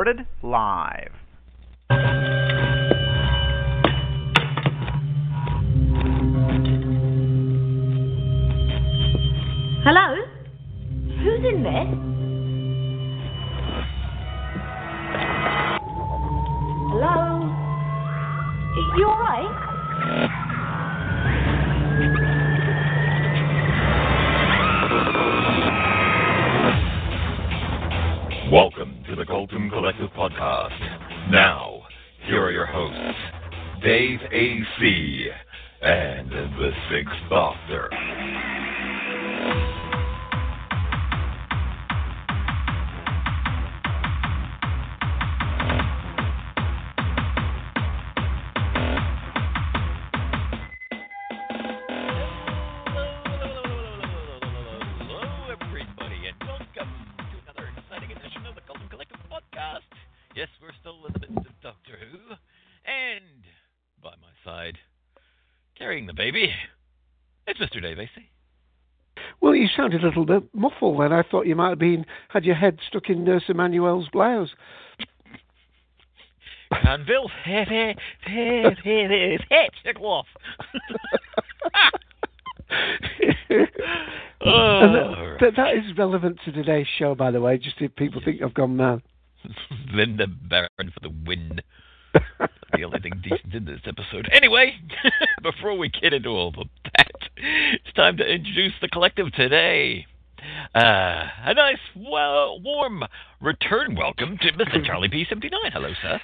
Recorded live. Hello? Who's in there? Hello? You alright? Welcome to the Colton Collective Podcast. Now, here are your hosts, Dave A.C. and the Sixth Doctor. Baby, it's Mr. Dave AC. Well, you sounded a little bit muffled then. I thought you might have been had your head stuck in Nurse Emmanuel's blouse. Anvil, hit it, hit it, hit it, off. oh, And that, that, that is relevant to today's show, by the way, just if people think I've gone mad. Linda Baron for the win. the only thing decent in this episode. Anyway, before we get into all of that, it's time to introduce the collective today. Uh, a nice, well, warm return welcome to Mr. Charlie P79. Hello, sir.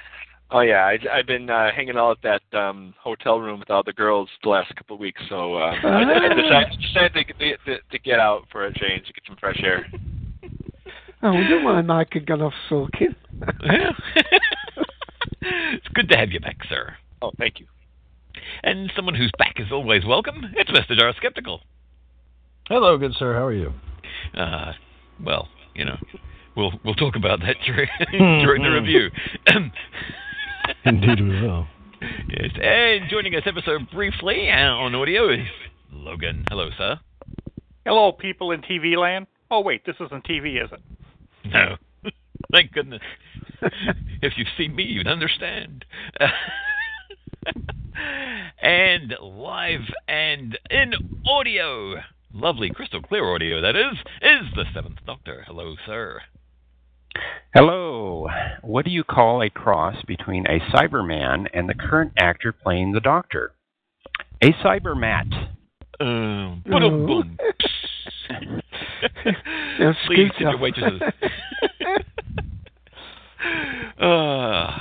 Oh yeah, I, I've been uh, hanging out at that um, hotel room with all the girls the last couple of weeks, so uh, I, I decided, decided to, to, to get out for a change to get some fresh air. Oh, we don't mind Mike had gone off sulking. Yeah. it's good to have you back, sir. Oh, thank you. And someone who's back is always welcome. It's Mr. Dar Skeptical. Hello, good sir. How are you? Uh, well, you know, we'll we'll talk about that during during the review. Indeed, we will. yes, and joining us ever so briefly uh, on audio is Logan. Hello, sir. Hello, people in TV land. Oh, wait, this isn't TV, is it? No, thank goodness. if you've seen me, you'd understand. and live and in audio, lovely crystal clear audio that is, is the Seventh Doctor. Hello, sir. Hello. What do you call a cross between a Cyberman and the current actor playing the Doctor? A Cybermat. Um, boom, boom. Now, Please scoot tip your waitresses. uh,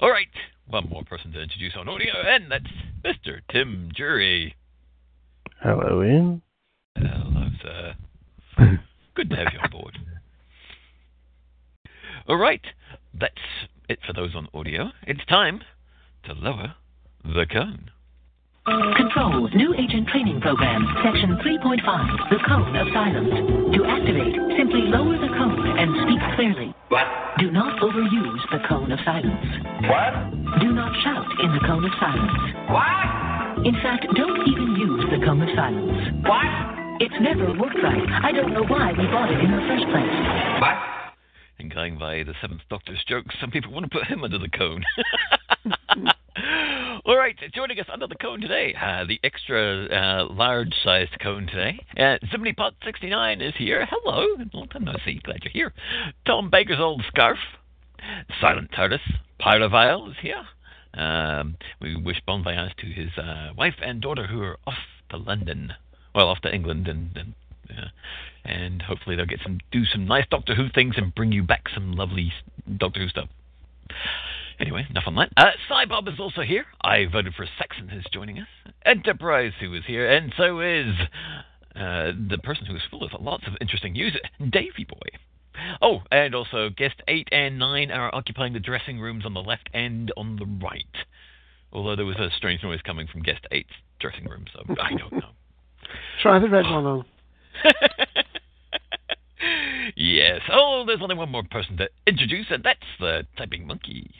all right, one more person to introduce on audio, and that's Mr. Tim Jury. Hello, Ian. Hello, sir. Good to have you on board. All right, that's it for those on audio. It's time to lower the cone. Control, new agent training program, section 3.5, the cone of silence. To activate, simply lower the cone and speak clearly. What? Do not overuse the cone of silence. What? Do not shout in the cone of silence. What? In fact, don't even use the cone of silence. What? It's never worked right. I don't know why we bought it in the first place. What? And going by the Seventh Doctor's jokes, some people want to put him under the cone. All right, joining us under the cone today, uh, the extra uh, large-sized cone today. Uh, Pot69 is here. Hello, long time no see. Glad you're here. Tom Baker's old scarf. Silent TARDIS. Pyrovile is here. Um, we wish bon voyage to his uh, wife and daughter who are off to London. Well, off to England and, and uh, and hopefully they'll get some do some nice Doctor Who things and bring you back some lovely Doctor Who stuff. Anyway, enough on that. Uh, Cybob is also here. I voted for Saxon, who's joining us. Enterprise, who is here, and so is uh, the person who is full of lots of interesting news, Davy Boy. Oh, and also guest 8 and 9 are occupying the dressing rooms on the left and on the right. Although there was a strange noise coming from guest 8's dressing room, so I don't know. Try the red one on. yes. Oh, there's only one more person to introduce, and that's the typing monkey.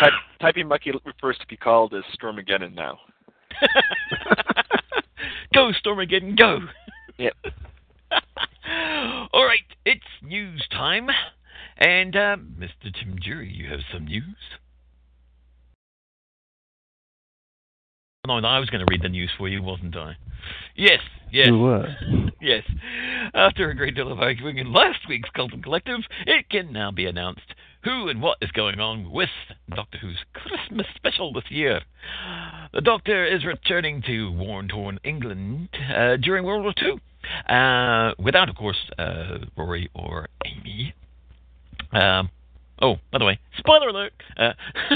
Type, typing monkey refers to be called as Stormageddon now. go, Stormageddon, go! Yep. All right, it's news time. And, uh, Mr. Tim Jury, you have some news? No, no, I was going to read the news for you, wasn't I? Yes, yes. You were. yes. After a great deal of arguing in last week's Colton Collective, it can now be announced who and what is going on with Doctor Who's Christmas special this year. The Doctor is returning to war-torn England uh, during World War II, uh, without, of course, uh, Rory or Amy. Um, oh, by the way, spoiler alert! Uh,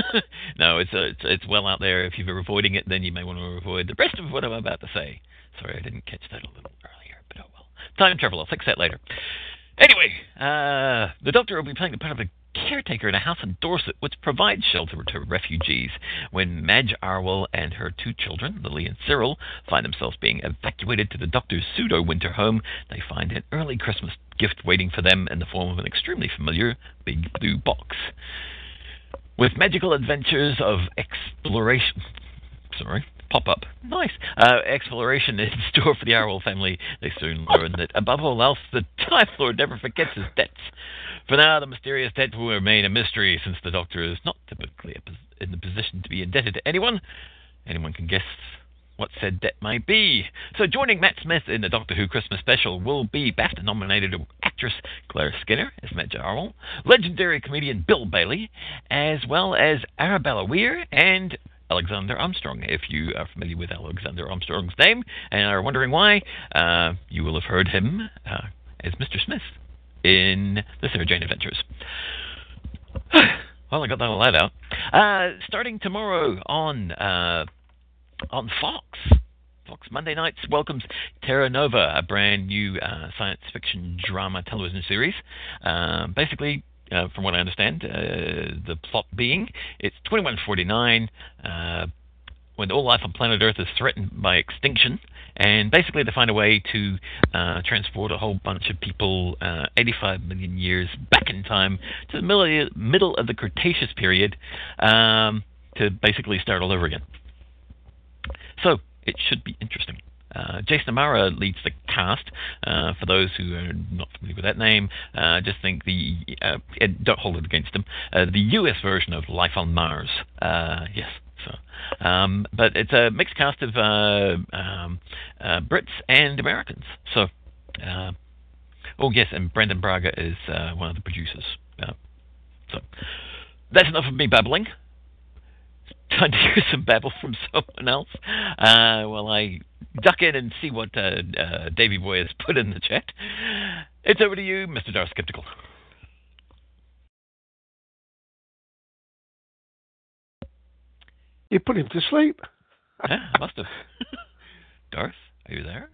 no, it's, uh, it's it's well out there. If you're avoiding it, then you may want to avoid the rest of what I'm about to say. Sorry, I didn't catch that a little earlier, but oh well. Time travel. I'll fix that later. Anyway, uh, the Doctor will be playing the part of a caretaker in a house in Dorset, which provides shelter to refugees. When Madge Arwell and her two children, Lily and Cyril, find themselves being evacuated to the Doctor's pseudo winter home, they find an early Christmas gift waiting for them in the form of an extremely familiar big blue box. With magical adventures of exploration. Sorry, pop up. Nice. Uh, exploration in store for the Arwell family. They soon learn that, above all else, the Time Lord never forgets his debts. For now, the mysterious debt will remain a mystery, since the Doctor is not typically in the position to be indebted to anyone. Anyone can guess what said debt might be. So, joining Matt Smith in the Doctor Who Christmas special will be BAFTA nominated actress Claire Skinner as Madge Arwell, legendary comedian Bill Bailey, as well as Arabella Weir and Alexander Armstrong. If you are familiar with Alexander Armstrong's name and are wondering why, uh, you will have heard him uh, as Mr. Smith in the Sarah Jane Adventures. well, I got that all that out. Uh, starting tomorrow on uh, on Fox. Fox Monday nights welcomes Terra Nova, a brand new uh, science fiction drama television series. Uh, basically, uh, from what I understand, uh, the plot being it's 2149 when all life on planet Earth is threatened by extinction, and basically they find a way to uh, transport a whole bunch of people uh, 85 million years back in time to the middle, middle of the Cretaceous period um, to basically start all over again. So it should be interesting. Uh, Jason O'Mara leads the cast. Uh, for those who are not familiar with that name, uh, just think the uh, don't hold it against him. Uh, the U.S. version of Life on Mars. Yes, so, um, but it's a mixed cast of um, Brits and Americans. So, oh yes, and Brannon Braga is one of the producers. So, that's enough of me babbling. Time to hear some babble from someone else. Uh, while I duck in and see what Davy Boy has put in the chat. It's over to you, Mr. Dar Skeptical. You put him to sleep. yeah, must have. Darth, are you there?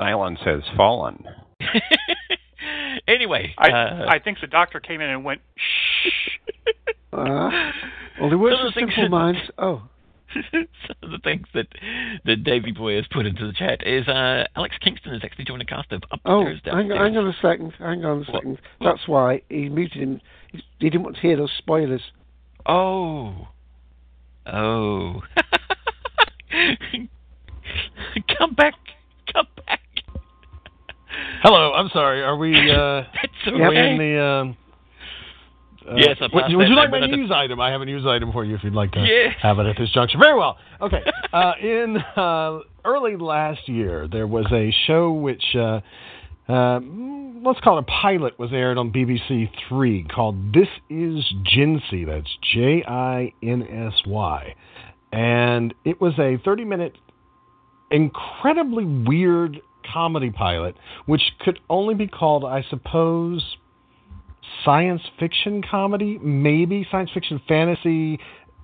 Silence has fallen. anyway, I uh, I think the doctor came in and went shh. Uh, well, there were Some of the simple that- minds. Oh, some of the things that that Davy Boy has put into the chat is uh, Alex Kingston has actually joined a cast of oh, Upstairs hang, Downstairs. hang on a second. Hang on a What? second. That's why he muted him. He he didn't want to hear those spoilers. Oh. Oh. come back. Come back. Hello, I'm sorry. Are we? Uh, That's are we in the? Um, uh, Yes, I would, would you like my news item? I have a news item for you if you'd like to Yes. have it at this juncture. Very well. Okay. uh, in uh, early last year, there was a show which, uh, uh, let's call it a pilot, was aired on BBC Three called "This Is Jinsy." That's J I N S Y, and it was a 30-minute, incredibly weird comedy pilot, which could only be called, I suppose, science fiction comedy, maybe science fiction fantasy.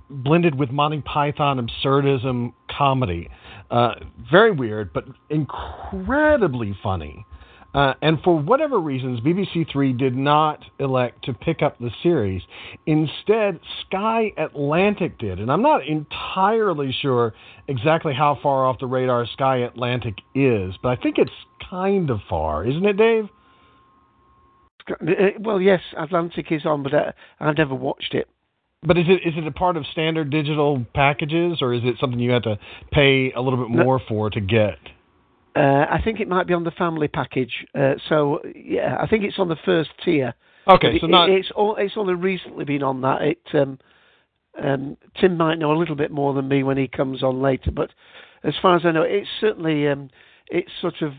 blended with Monty Python absurdism comedy. Uh, very weird, but incredibly funny. Uh, and for whatever reasons, BBC Three did not elect to pick up the series. Instead, Sky Atlantic did. And I'm not entirely sure exactly how far off the radar Sky Atlantic is, but I think it's kind of far, isn't it, Dave? Well, yes, Atlantic is on, but uh, I've never watched it. But is it is it a part of standard digital packages, or is it something you have to pay a little bit No. more for to get? Uh, I think it might be on the family package. Uh, so yeah, I think it's on the first tier. Okay, so it- not- it's all, it's only recently been on that. It um, um, Tim might know a little bit more than me when he comes on later, but as far as I know, it's certainly um, it's sort of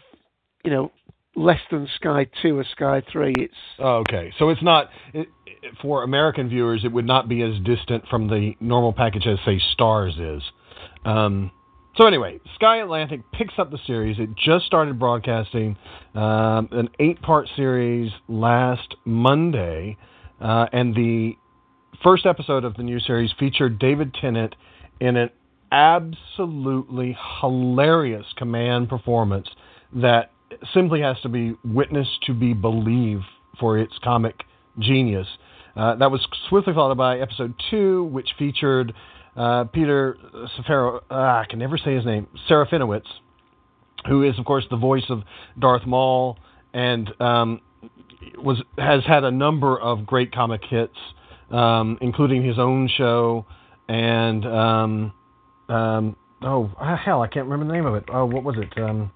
you know less than Sky Two or Sky Three. It's Oh, okay, so it's not it, for American viewers. It would not be as distant from the normal package as say Stars is. Um, so anyway, Sky Atlantic picks up the series. It just started broadcasting um, an eight-part series last Monday, uh, and the first episode of the new series featured David Tennant in an absolutely hilarious command performance that simply has to be witnessed to be believed for its comic genius. Uh, that was swiftly followed by episode two, which featured uh, Peter Safaro, uh, I can never say his name, Serafinowicz, who is, of course, the voice of Darth Maul and um, was has had a number of great comic hits, um, including his own show and um, um, oh hell, I can't remember the name of it. Oh, what was it? Um,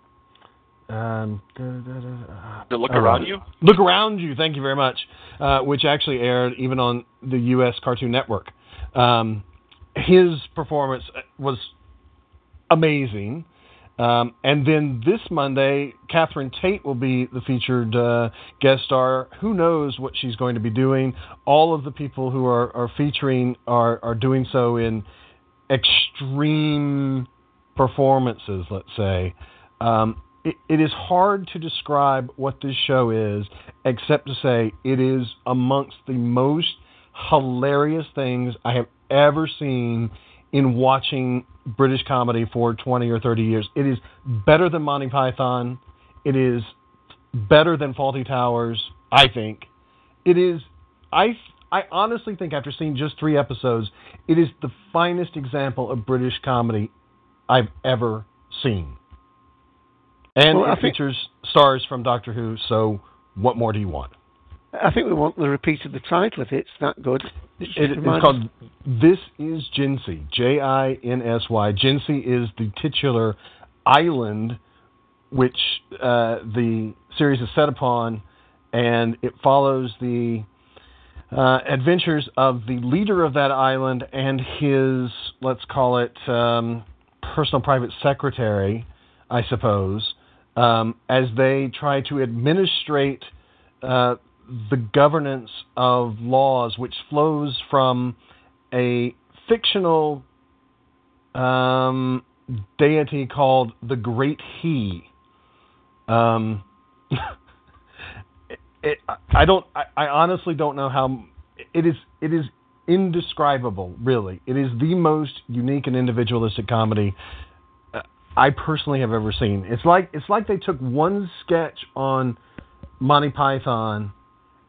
um, da, da, da, The Look Around You? Look around you. Thank you very much. Uh, which actually aired even on the U.S. Cartoon Network. Um, his performance was amazing. Um, and then this Monday, Catherine Tate will be the featured uh, guest star. Who knows what she's going to be doing? All of the people who are, are featuring are, are doing so in extreme performances, let's say. Um, it, it is hard to describe what this show is, except to say it is amongst the most hilarious things I have ever seen in watching British comedy for 20 or 30 years. It is better than Monty Python. It is better than Fawlty Towers, I think. It is I I honestly think after seeing just 3 episodes, it is the finest example of British comedy I've ever seen. And Well, it think- features stars from Doctor Who, so what more do you want? I think we want the repeat of the title if it's that good. It, Just it's called This is Jinsy. J I N S Y. Jinsy is the titular island which uh, the series is set upon, and it follows the uh, adventures of the leader of that island and his, let's call it, um, personal private secretary, I suppose, um, as they try to administrate uh, the governance of laws, which flows from a fictional um, deity called the Great He. Um, it, I don't. I, I honestly don't know how. It is. It is indescribable. Really, it is the most unique and individualistic comedy I personally have ever seen. It's like it's like they took one sketch on Monty Python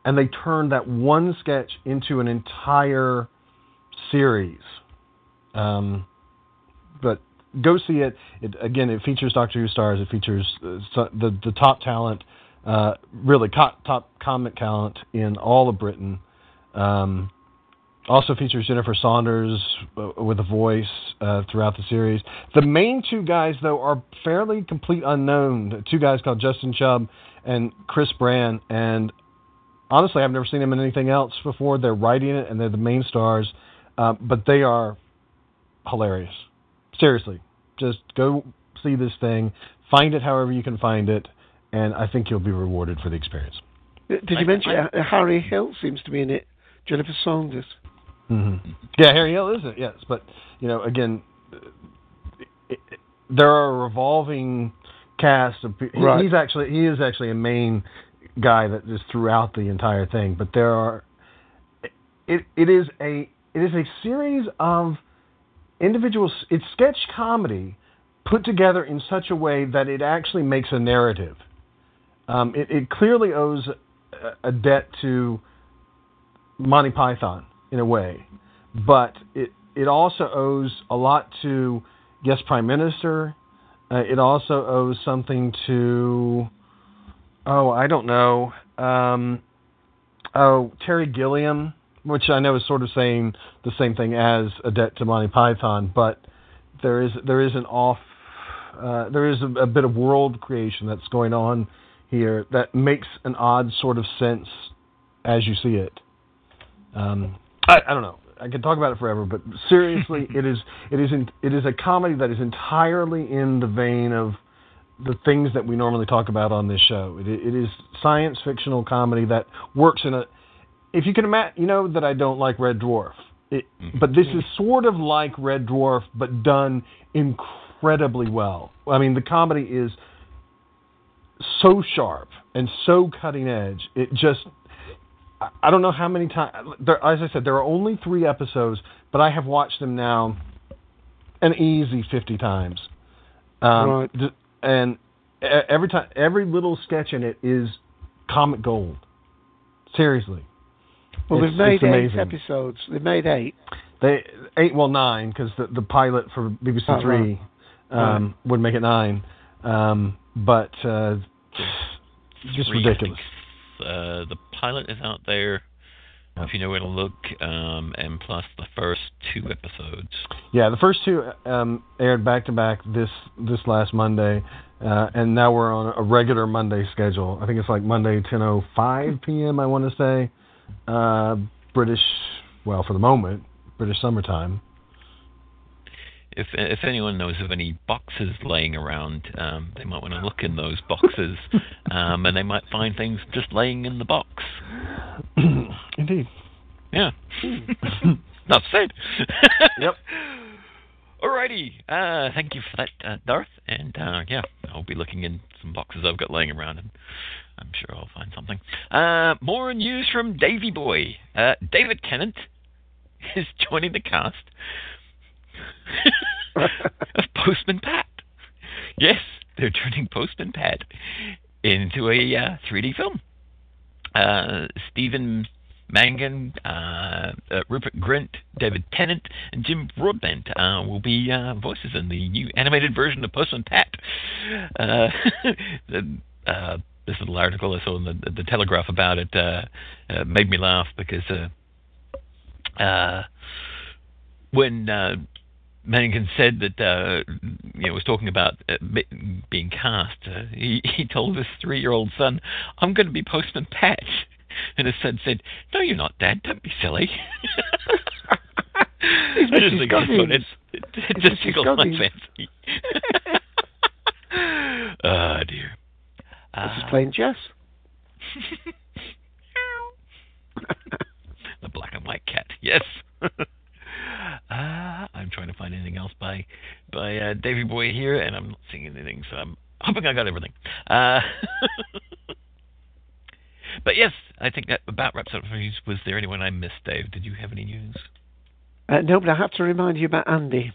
and they turned that one sketch into an entire series. Um, but go see it. It again. It features Doctor Who stars. It features uh, the the top talent, uh, really co- top comic talent in all of Britain. Um, also features Jennifer Saunders uh, with a voice uh, throughout the series. The main two guys, though, are fairly complete unknown. Two guys called Justin Chubb and Chris Bran. And honestly, I've never seen them in anything else before. They're writing it, and they're the main stars. Uh, but they are hilarious. Seriously, just go see this thing. Find it however you can find it, and I think you'll be rewarded for the experience. Did you mention uh, Harry Hill seems to be in it? Jennifer Saunders. Hmm Yeah, Harry Hill is it? Yes, but you know, again, it, it, there are a revolving cast of. he- Right. He's actually he is actually a main guy that is throughout the entire thing, but there are. It it is a it is a series of individual. It's sketch comedy put together in such a way that it actually makes a narrative. Um, it, it clearly owes a, a debt to Monty Python in a way, but it it also owes a lot to Yes Prime Minister. Uh, it also owes something to oh I don't know um, oh Terry Gilliam, which I know is sort of saying the same thing as a debt to Monty Python, but there is there is an off uh, there is a, a bit of world creation that's going on here that makes an odd sort of sense as you see it. Um, I, I don't know. I could talk about it forever, but seriously, it is it is in, it is a comedy that is entirely in the vein of the things that we normally talk about on this show. It, it is science fictional comedy that works in a. If you can imagine, you know that I don't like Red Dwarf, it, mm-hmm. but this is sort of like Red Dwarf, but done incredibly well. I mean, the comedy is so sharp and so cutting edge. It just I don't know how many times. There, as I said, there are only three episodes, but I have watched them now an easy fifty times. Um, Right. And every time, every little sketch in it is comic gold. Seriously. Well, It's- they've made eight amazing. episodes. They've made eight. They eight, well nine, because the the pilot for BBC Oh, Three right. um, would make it nine, um, but uh, just ridiculous. think. Uh, the pilot is out there. If you know where to look, um, and plus the first two episodes. Yeah, the first two um, aired back to back this this last Monday, uh, and now we're on a regular Monday schedule. I think it's like Monday 10:05 p.m. I want to say, uh, British. Well, for the moment, British summertime. If if anyone knows of any boxes laying around, um, they might want to look in those boxes, um, and they might find things just laying in the box. Indeed. Yeah. Enough said. Yep. Alrighty. Uh, thank you for that, uh, Darth. And uh, yeah, I'll be looking in some boxes I've got laying around, and I'm sure I'll find something. Uh, more news from Davy Boy. Uh, David Tennant is joining the cast of Postman Pat. Yes, they're turning Postman Pat into a uh, 3D film. Uh, Stephen Mangan, uh, uh, Rupert Grint, David Tennant, and Jim Broadbent uh, will be uh, voices in the new animated version of Postman Pat. The, this little article I saw in the, the Telegraph about it made me laugh because when Mangan said that uh, you know was talking about uh, being cast. Uh, he he told his three-year-old son, "I'm going to be Postman Pat," and his son said, "No, you're not, Dad. Don't be silly." He's I just think it's. It, It's just Mrs. tickles my fancy. oh dear. This is playing chess. the black and white cat. Yes. Uh, I'm trying to find anything else by by uh, Davy Boy here, and I'm not seeing anything, so I'm hoping I got everything. Uh, but yes, I think that about wraps up for news. Was there anyone I missed, Dave? Did you have any news? Uh, no, but I have to remind you about Andy.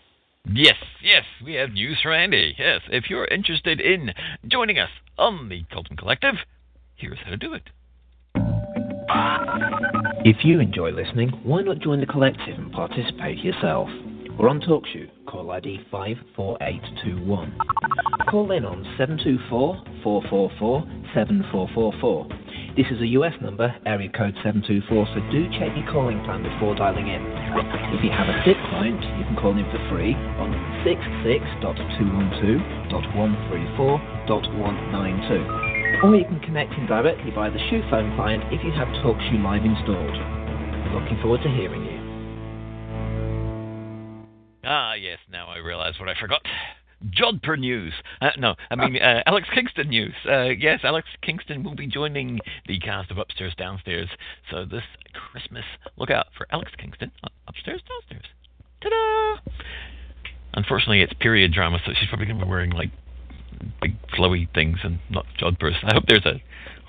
Yes, yes, we have news for Andy. Yes, if you're interested in joining us on the Colton Collective, here's how to do it. If you enjoy listening, why not join the collective and participate yourself? We're on TalkShoe, call ID 54821. Call in on 724-444-7444. This is a US number, area code 724, so do check your calling plan before dialing in. If you have a SIP client, you can call in for free on 66.212.134.192. Or you can connect in directly via the Shoe phone client if you have TalkShoe Live installed. Looking forward to hearing you. Ah, yes, now I realize what I forgot. Jodhpur news. Uh, no, I mean uh, Alex Kingston news. Uh, yes, Alex Kingston will be joining the cast of Upstairs Downstairs. So this Christmas, look out for Alex Kingston Upstairs Downstairs. Ta-da! Unfortunately, it's period drama, so she's probably going to be wearing like big flowy things and not Jodhpurs. I hope there's a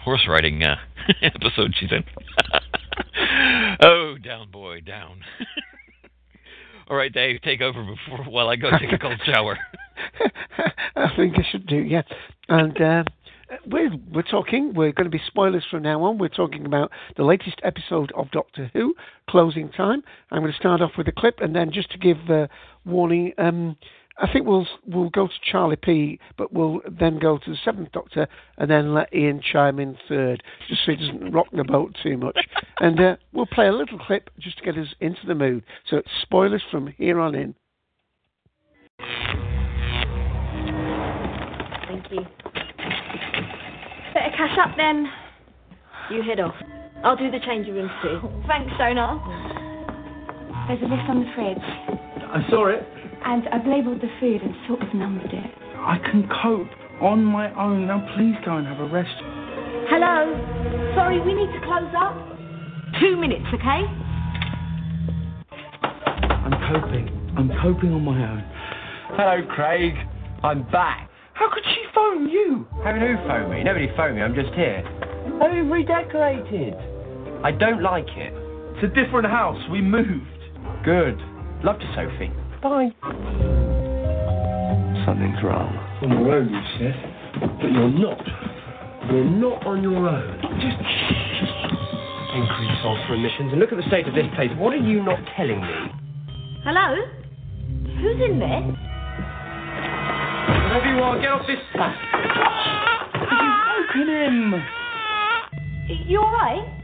horse riding uh, episode she's in. oh, down, boy, down. All right, Dave, take over before while I go take a cold shower. I think I should do, yeah. And uh, we're we're talking. We're going to be spoilers from now on. We're talking about the latest episode of Doctor Who, closing time. I'm going to start off with a clip, and then just to give uh, warning. Um, I think we'll we'll go to Charlie P, but we'll then go to the Seventh Doctor, and then let Ian chime in third, just so he doesn't rock the boat too much. and uh, we'll play a little clip just to get us into the mood. So it's spoilers from here on in. Thank you. Better cash up then. You head off. I'll do the changing rooms too. Thanks, Donut. There's a list on the fridge, I saw it. And I've labelled the food and sort of numbered it. I can cope on my own. Now please go and have a rest. Hello. Sorry, we need to close up. Two minutes, okay? I'm coping. I'm coping on my own. Hello, Craig. I'm back. How could she phone you? Having who phone me? Nobody phoned me. I'm just here. Oh, you've redecorated. I don't like it. It's a different house. We moved. Good. Love to, Sophie. Bye. Something's wrong. On your own, you said. But you're not. You're not on your own. Just Increase sulfur emissions. And look at the state of this place. What are you not telling me? Hello? Who's in there? Whatever you are, get off this. Ah! You've woken him. You alright?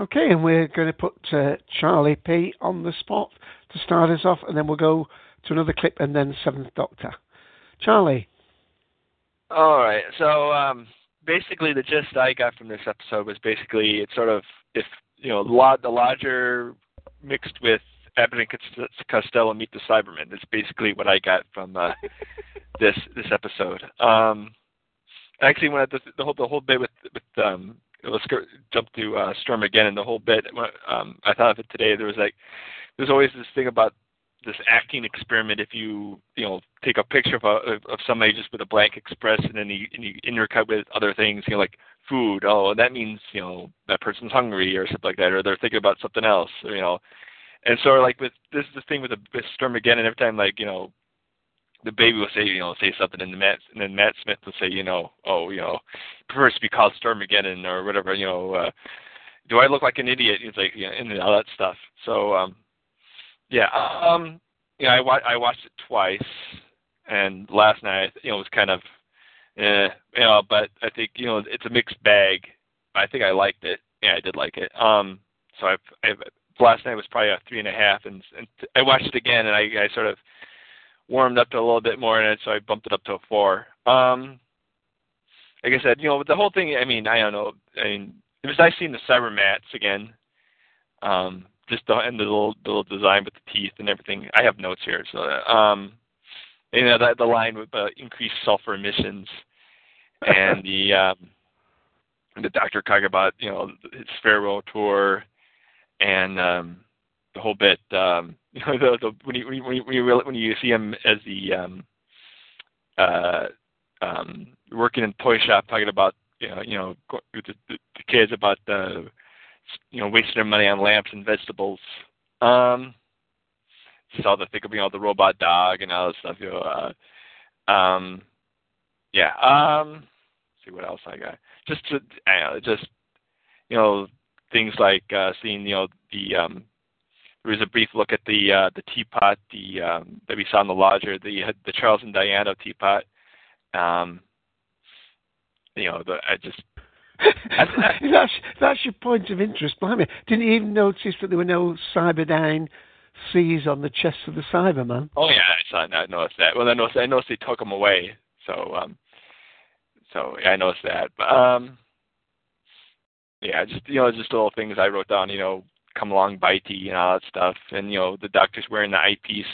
Okay, and we're going to put uh, Charlie P on the spot to start us off, and then we'll go to another clip and then Seventh Doctor. Charlie. All right. So um, basically, the gist I got from this episode was basically it's sort of if you know the Lodger mixed with Abbott and Costello meet the Cybermen. That's basically what I got from uh, this this episode. Um, actually, when I, the, the whole the whole bit with with um, let's go, jump to uh, Stormageddon, and the whole bit. Um, I thought of it today. There was like there's always this thing about this acting experiment if you you know take a picture of a, of, somebody just with a blank express and then you, and you intercut with other things you know like food oh that means you know that person's hungry or something like that or they're thinking about something else you know and so like with this is the thing with the with Stormageddon and every time like you know the baby will say you know say something and Matt and then Matt Smith will say you know oh you know prefers to be called Stormageddon or whatever you know uh, do I look like an idiot it's like you know, and all that stuff so um yeah, um, you know, I wa- I watched it twice, and last night, you know, it was kind of, eh, you know, but I think you know it's a mixed bag. I think I liked it. Yeah, I did like it. Um, so I've, I've last night was probably a three and a half, and, and I watched it again, and I, I sort of warmed up to a little bit more, and so I bumped it up to a four. Um, like I said, you know, with the whole thing, I mean, I don't know. I mean, it was nice seeing the cyber mats again. Um, just the and the little the little design with the teeth and everything. I have notes here, so um, you know that the line with uh, increased sulfur emissions and the um, the Dr. talking about you know his farewell tour and um, the whole bit. Um, you know the, the when you when you when you, when you see him as the um, uh, um, working in toy shop talking about you know you know the, the, kids about the you know, wasting their money on lamps and vegetables. Um, saw the think of you know the robot dog and all that stuff. You know, uh, um, yeah. Um, see what else I got. Just to, I know, just you know, things like uh, seeing you know the um, there was a brief look at the uh, the teapot, the um, that we saw in the lodger, the the Charles and Diana teapot. Um, you know, the I just that's that's your point of interest. Blimey, didn't you even notice that there were no Cyberdyne C's on the chest of the Cyberman? Oh yeah, I saw. I noticed that. Well, I noticed. I noticed they took them away. So, um, so yeah, I noticed that. But um, yeah, just you know, just little things I wrote down. You know, come along, bitey, and all that stuff. And you know, the doctor's wearing the eyepiece.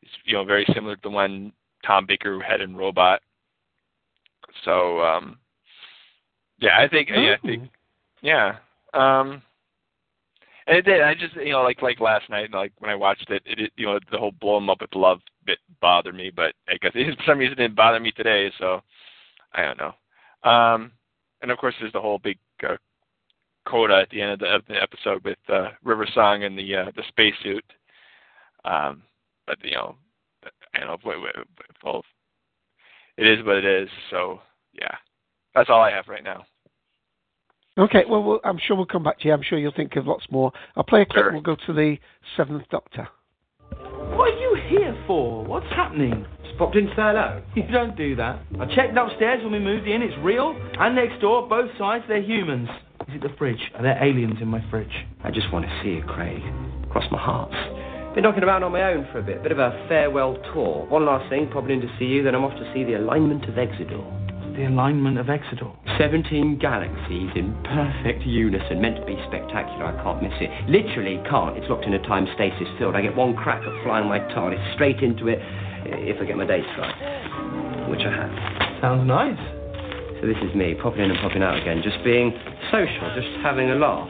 It's you know very similar to the one Tom Baker had in Robot. So um, yeah, I think yeah, I think yeah. Um and it did. I just you know like like last night like when I watched it, it, it you know the whole blow 'em up with love bit bothered me, but I guess it, for some reason it didn't bother me today. So I don't know. Um, and of course, there's the whole big uh, coda at the end of the, of the episode with uh, River Song and the uh, the spacesuit. Um, but you know, I don't know. Well, it is what it is. So yeah, that's all I have right now. Okay, well, we'll, I'm sure we'll come back to you. I'm sure you'll think of lots more. I'll play a clip and we'll go to the Seventh Doctor. What are you here for? What's happening? Just popped in to say hello. You don't do that. I checked upstairs when we moved in. It's real. And next door, both sides, they're humans. Is it the fridge? Are there aliens in my fridge? I just want to see you, Craig. Cross my heart. Been knocking around on my own for a bit. Bit of a farewell tour. One last thing, popping in to see you, then I'm off to see the alignment of Exodus. The alignment of Exodus. 17 galaxies in perfect unison. Meant to be spectacular. I can't miss it. Literally can't. It's locked in a time stasis field. I get one crack at flying my TARDIS straight into it if I get my dates right. Which I have. Sounds nice. So this is me, popping in and popping out again. Just being social, just having a laugh.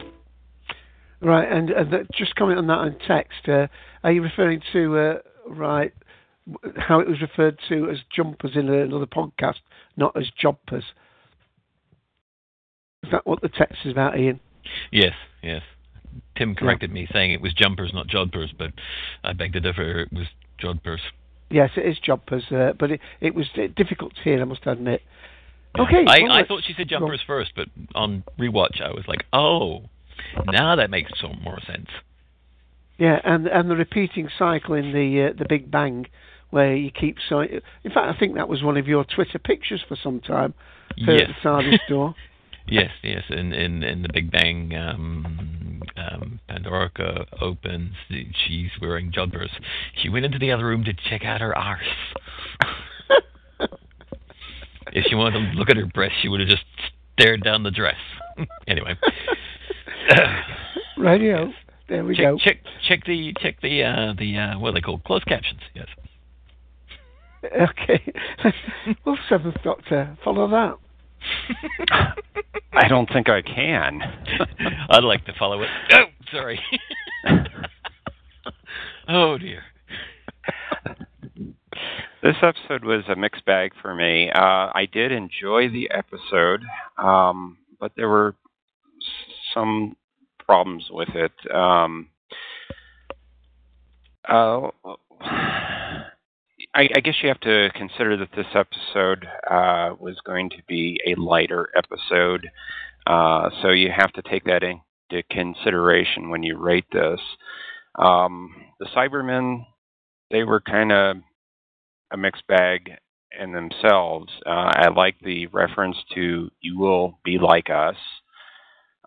Right, and uh, the, just comment on that on text. Uh, are you referring to, uh, right, how it was referred to as jumpers in another podcast, not as jobbers? Is that what the text is about, Ian? Yes, yes. Tim corrected me saying it was jumpers, not jodhpurs, but I beg to differ. It was jodhpurs. Yes, it is jobbers, uh, but it, it was difficult to hear, I must admit. Okay. I, well, I thought she said jumpers first, but on rewatch I was like, oh, now that makes some more sense. Yeah, and and the repeating cycle in the uh, the Big Bang, where you keep so. In fact, I think that was one of your Twitter pictures for some time. For Yes. the door. Yes, yes. In in, in the Big Bang, um, um, Pandorica opens. She's wearing jodhpurs. She went into the other room to check out her arse. if she wanted to look at her breasts, she would have just stared down the dress. anyway. Radio. There we check, go. Check check the check the uh, the uh, what are they called closed captions. Yes. Okay. well, Seventh Doctor, follow that. I don't think I can. I'd like to follow it. Oh, sorry. oh dear. This episode was a mixed bag for me. Uh, I did enjoy the episode, um, but there were some problems with it. Um, uh, I, I guess you have to consider that this episode uh, was going to be a lighter episode, uh, so you have to take that into consideration when you rate this. Um, the Cybermen, they were kind of a mixed bag in themselves. Uh, I like the reference to "You will be like us."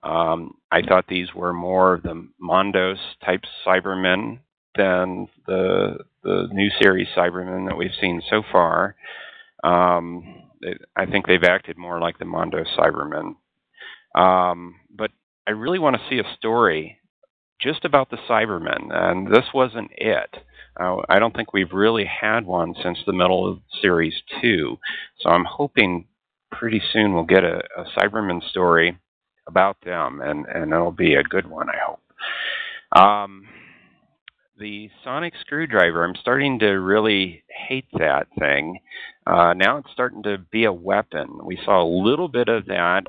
Um, I thought these were more of the Mondas type Cybermen than the the new series Cybermen that we've seen so far. Um, I think they've acted more like the Mondo Cybermen. Um, but I really want to see a story just about the Cybermen, and this wasn't it. Uh, I don't think we've really had one since the middle of series two, so I'm hoping pretty soon we'll get a, a Cyberman story about them, and and it'll be a good one, I hope. Um, the sonic screwdriver, I'm starting to really hate that thing. Uh, now it's starting to be a weapon. We saw a little bit of that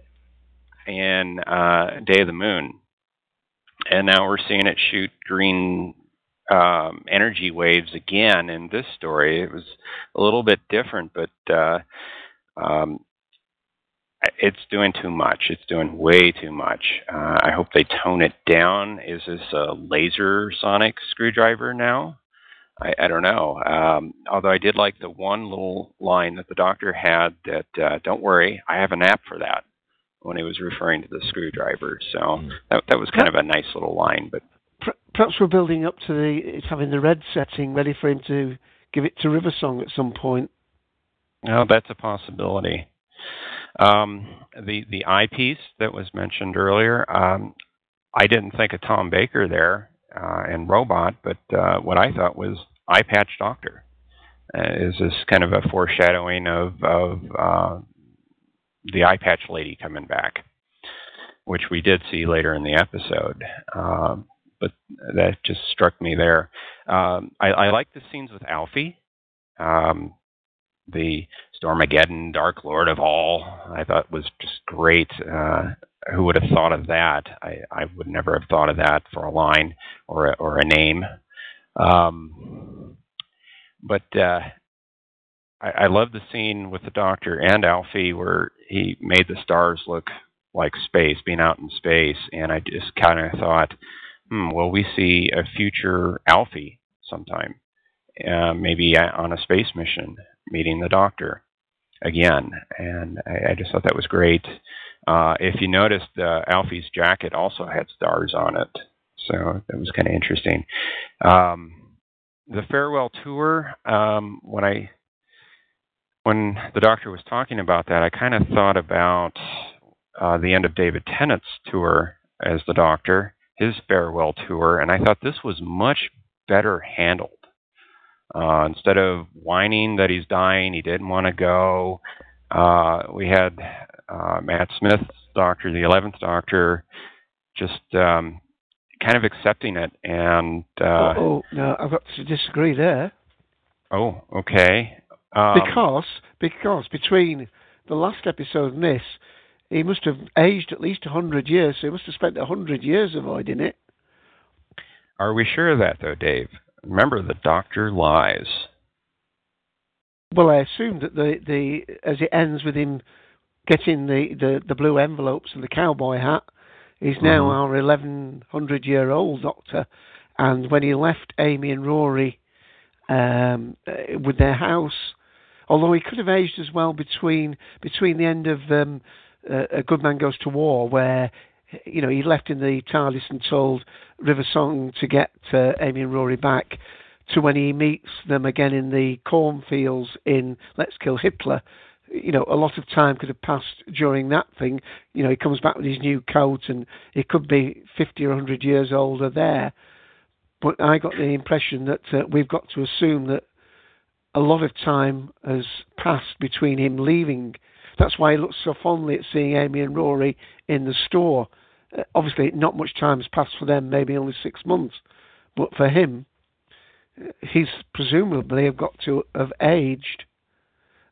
in uh, Day of the Moon, and now we're seeing it shoot green um, energy waves again in this story. It was a little bit different, but uh, um, it's doing too much. It's doing way too much. Uh, I hope they tone it down. Is this a laser sonic screwdriver now? I, I don't know. Um, although I did like the one little line that the doctor had that, uh, don't worry, I have an app for that when he was referring to the screwdriver. So that, that was kind of a nice little line, but Perhaps we're building up to the having the red setting ready for him to give it to River Song at some point. No, that's a possibility. Um, the the eyepiece that was mentioned earlier, um, I didn't think of Tom Baker there uh, and Robot, but uh, what I thought was Eye Patch Doctor. Uh, is this kind of a foreshadowing of of uh, the Eye Patch Lady coming back, which we did see later in the episode. Um, but that just struck me there. Um, I, I like the scenes with Alfie. Um, the Stormageddon, Dark Lord of all, I thought was just great. Uh, who would have thought of that? I, I would never have thought of that for a line or a, or a name. Um, but uh, I, I love the scene with the Doctor and Alfie where he made the stars look like space, being out in space, and I just kind of thought, hmm, will we see a future Alfie sometime? Uh, maybe on a space mission, meeting the Doctor again, and I, I just thought that was great. Uh, if you noticed, uh, Alfie's jacket also had stars on it, so that was kind of interesting. Um, the farewell tour, um, when I when the doctor was talking about that, I kind of thought about uh, the end of David Tennant's tour as the doctor, his farewell tour, and I thought this was much better handled. Uh, instead of whining that he's dying, he didn't want to go. Uh, we had uh, Matt Smith's doctor, the 11th doctor, just um, kind of accepting it. And uh, oh, no, I've got to disagree there. Oh, okay. Um, because because between the last episode and this, he must have aged at least a hundred years. So he must have spent a hundred years avoiding it. Are we sure of that, though, Dave? Remember, the doctor lies. Well, I assume that the the as it ends with him getting the, the, the blue envelopes and the cowboy hat, he's now Mhm. our eleven hundred year old doctor, and when he left Amy and Rory um, uh, with their house, although he could have aged as well between between the end of um, A Good Man Goes to War, where you know he left in the TARDIS and told River Song to get uh, Amy and Rory back, to when he meets them again in the cornfields in Let's Kill Hitler. You know, a lot of time could have passed during that thing. You know, he comes back with his new coat, and he could be 50 or 100 years older there. But I got the impression that uh, we've got to assume that a lot of time has passed between him leaving. That's why he looks so fondly at seeing Amy and Rory in the store. Uh, obviously, not much time has passed for them, maybe only six months. But for him, uh, he's presumably have got to have aged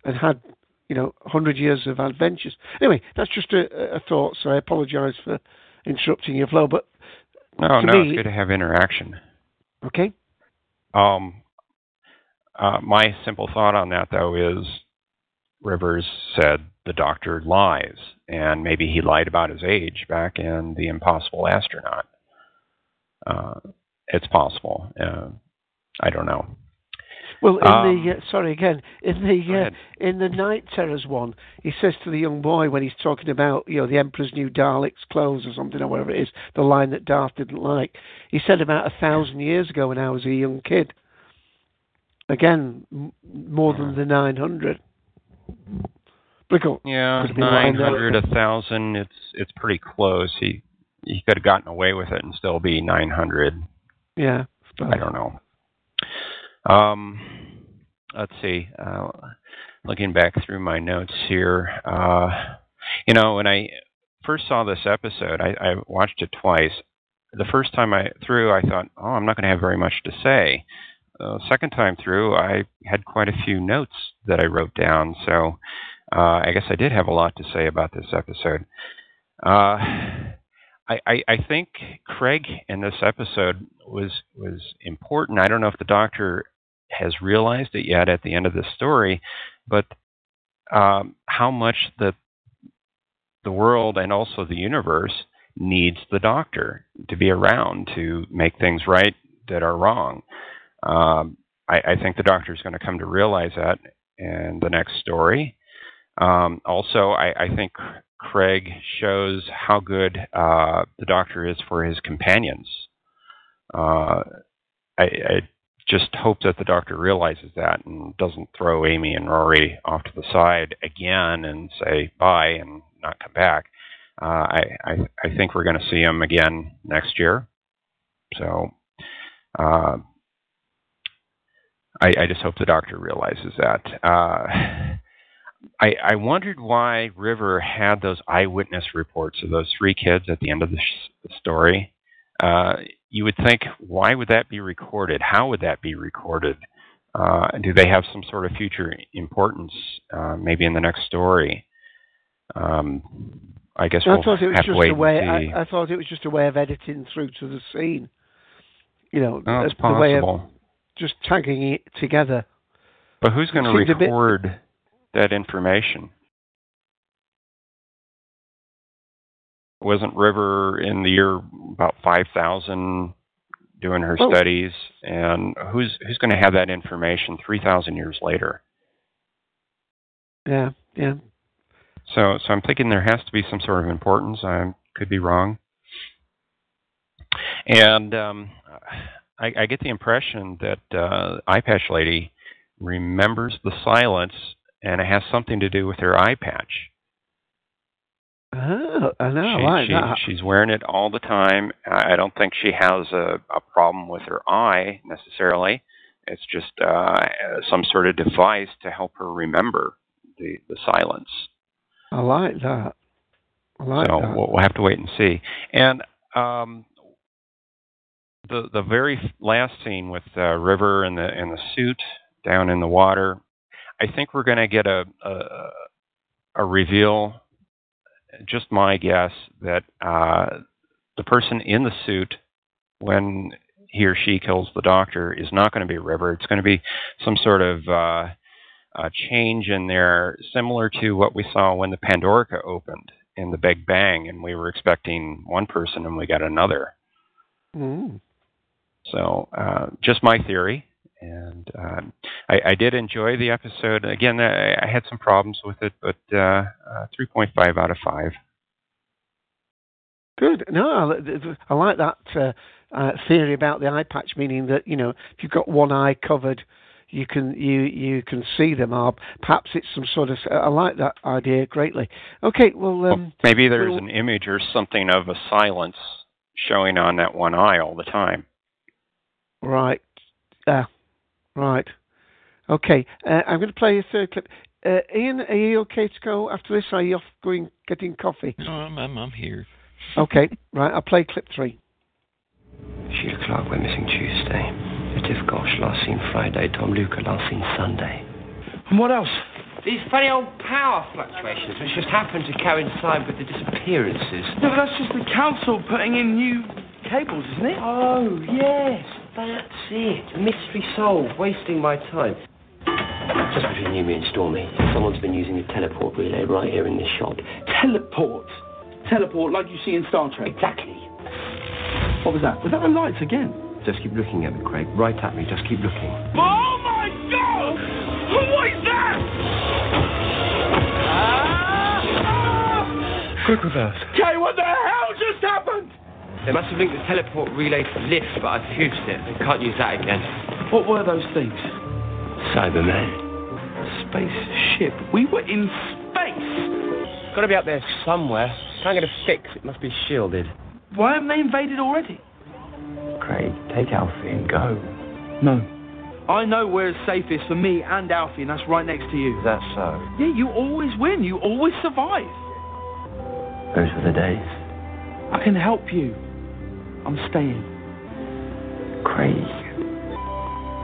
and had, you know, 100 years of adventures. Anyway, that's just a, a thought, so I apologise for interrupting your flow. But No, no, me, it's good to have interaction. okay, Um, uh, my simple thought on that, though, is Rivers said the doctor lies, and maybe he lied about his age back in The Impossible Astronaut. Uh, it's possible. Uh, I don't know. Well, in Um, the uh, sorry again in the uh, in the Night Terrors one, he says to the young boy when he's talking about you know the Emperor's new Daleks clothes or something or whatever it is, the line that Darth didn't like. He said about a thousand years ago when I was a young kid. Again, m- more than the nine hundred. Yeah, could have been lying nine hundred, a thousand. It's it's pretty close. He he could have gotten away with it and still be nine hundred. Yeah. I don't know. Um, let's see. Uh, looking back through my notes here, uh, you know, when I first saw this episode, I, I watched it twice. The first time I through, I thought, "Oh, I'm not going to have very much to say." Uh, second time through, I had quite a few notes that I wrote down. So uh, I guess I did have a lot to say about this episode. Uh, I, I, I think Craig in this episode was was important. I don't know if the Doctor has realized it yet at the end of the story, but um, how much the the world and also the universe needs the Doctor to be around to make things right that are wrong. Um, I, I think the Doctor is going to come to realize that in the next story. Um, also, I, I think Craig shows how good uh, the Doctor is for his companions. Uh, I, I just hope that the Doctor realizes that and doesn't throw Amy and Rory off to the side again and say bye and not come back. Uh, I, I I think we're going to see him again next year. So uh, I, I just hope the Doctor realizes that. Uh, I, I wondered why River had those eyewitness reports of those three kids at the end of the, sh- the story. Uh, you would think, why would that be recorded? How would that be recorded? Uh, do they have some sort of future importance, uh, maybe in the next story? Um, I guess I we'll thought it was have just a way. I, I thought it was just a way of editing through to the scene. You know, Oh, it's the way of possible. just tagging it together. But who's going to seemed a bit- record that information? Wasn't River in the year about 5,000 doing her Oh. studies? And who's who's going to have that information 3,000 years later? Yeah, yeah. So, so I'm thinking there has to be some sort of importance. I could be wrong. And um, I, I get the impression that uh, eye patch lady remembers the silence, and it has something to do with her eye patch. Oh, I know. She, like she- that. She's wearing it all the time. I I don't think she has a, a problem with her eye necessarily. It's just uh, some sort of device to help her remember the, the silence. I like that. I like so that. we'll, we'll have to wait and see. And um, the the very last scene with uh, River and the and the suit down in the water, I think we're going to get a, a a reveal. Just my guess that uh, the person in the suit, when he or she kills the doctor, is not going to be River. It's going to be some sort of uh, uh, change in there, similar to what we saw when the Pandorica opened in the Big Bang, and we were expecting one person and we got another. Mm. So, uh, just my theory. And um, I, I did enjoy the episode. Again, I, I had some problems with it, but uh, uh, 3.5 out of 5. Good. No, I, I like that uh, uh, theory about the eye patch, meaning that you know if you've got one eye covered, you can you you can see them. Or perhaps it's some sort of. I like that idea greatly. Okay, well, um, Maybe there's we'll- an image or something of a silence showing on that one eye all the time. right, uh, right. Okay, uh, I'm going to play a third clip. Uh, Ian, are you okay to go after this? Or are you off going getting coffee? No, I'm, I'm, I'm here. Okay, right. I'll play clip three. Sheila Clark went missing Tuesday. Latif Gosh last seen Friday. Tom Luca last seen Sunday. And what else? These funny old power fluctuations, which just happen to coincide with the disappearances. No, but that's just the council putting in new cables, isn't it? Oh, yes, that's it. Mystery solved. Wasting my time. Just between you, me, and Stormy, someone's been using a teleport relay right here in this shop. Teleport. Teleport like you see in Star Trek. Exactly. What was that? Was that the lights again? Just keep looking at me, Craig. Right at me. Just keep looking. Oh my god! What is that? Ah! Quick reverse. Kay, what the hell just happened? They must have linked the teleport relay to the lift, but I've fused it. They Can't use that again. What were those things? Cybermen. Spaceship. We were in space. Got to be up there somewhere. Can't get a fix. It must be shielded. Why haven't they invaded already? Craig, take Alfie and go. No. I know where it's safest for me and Alfie, and that's right next to you. Is that so? Yeah, you always win. You always survive. Those were the days. I can help you. I'm staying. Craig.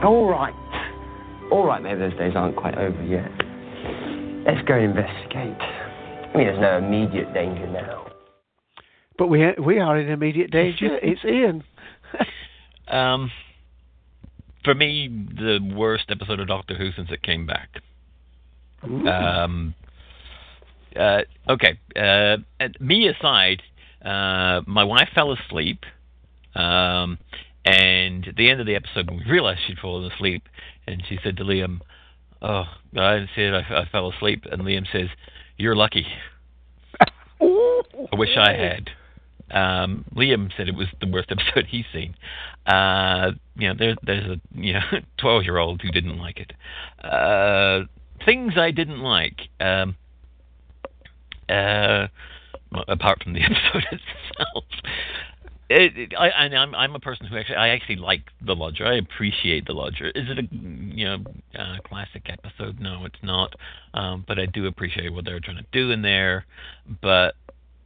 All right. All right, maybe those days aren't quite over yet. Let's go investigate. I mean, there's no immediate danger now. But we we are in immediate danger. it's Ian. Um, for me, the worst episode of Doctor Who since it came back. Um, uh, okay, uh, me aside, uh, my wife fell asleep, um, and at the end of the episode, when we realized she'd fallen asleep, and she said to Liam, "Oh, I said I, I fell asleep," and Liam says, "You're lucky." I wish I had. Um, Liam said it was the worst episode he's seen. Uh, you know, there, there's a you know twelve year old who didn't like it. Uh, things I didn't like. Um, uh, apart from the episode itself. It, it, I, and I'm I'm a person who actually I actually like the Lodger. I appreciate the Lodger. Is it a you know classic episode? No, it's not. Um, but I do appreciate what they're trying to do in there. But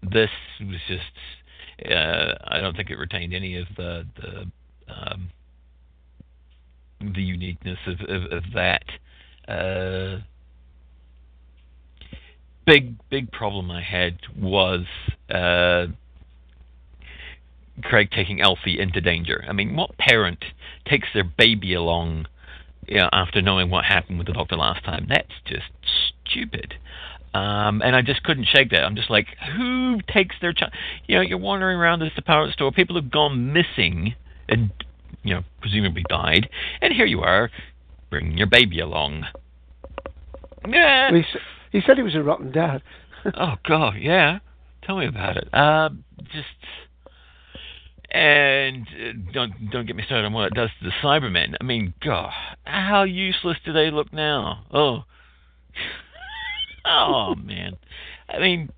this was just uh, I don't think it retained any of the the um, the uniqueness of of, of that. Uh, big big problem I had was uh, Craig taking Elsie into danger. I mean, what parent takes their baby along you know, after knowing what happened with the doctor last time? That's just stupid. Um, and I just couldn't shake that. I'm just like, who takes their child? You know, you're wandering around this department store. People have gone missing and, you know, presumably died. And here you are, bringing your baby along. Yeah. He, he said he was a rotten dad. oh God, yeah. Tell me about it. Uh, just and uh, don't don't get me started on what it does to the Cybermen. I mean, God, how useless do they look now? Oh, oh man. I mean,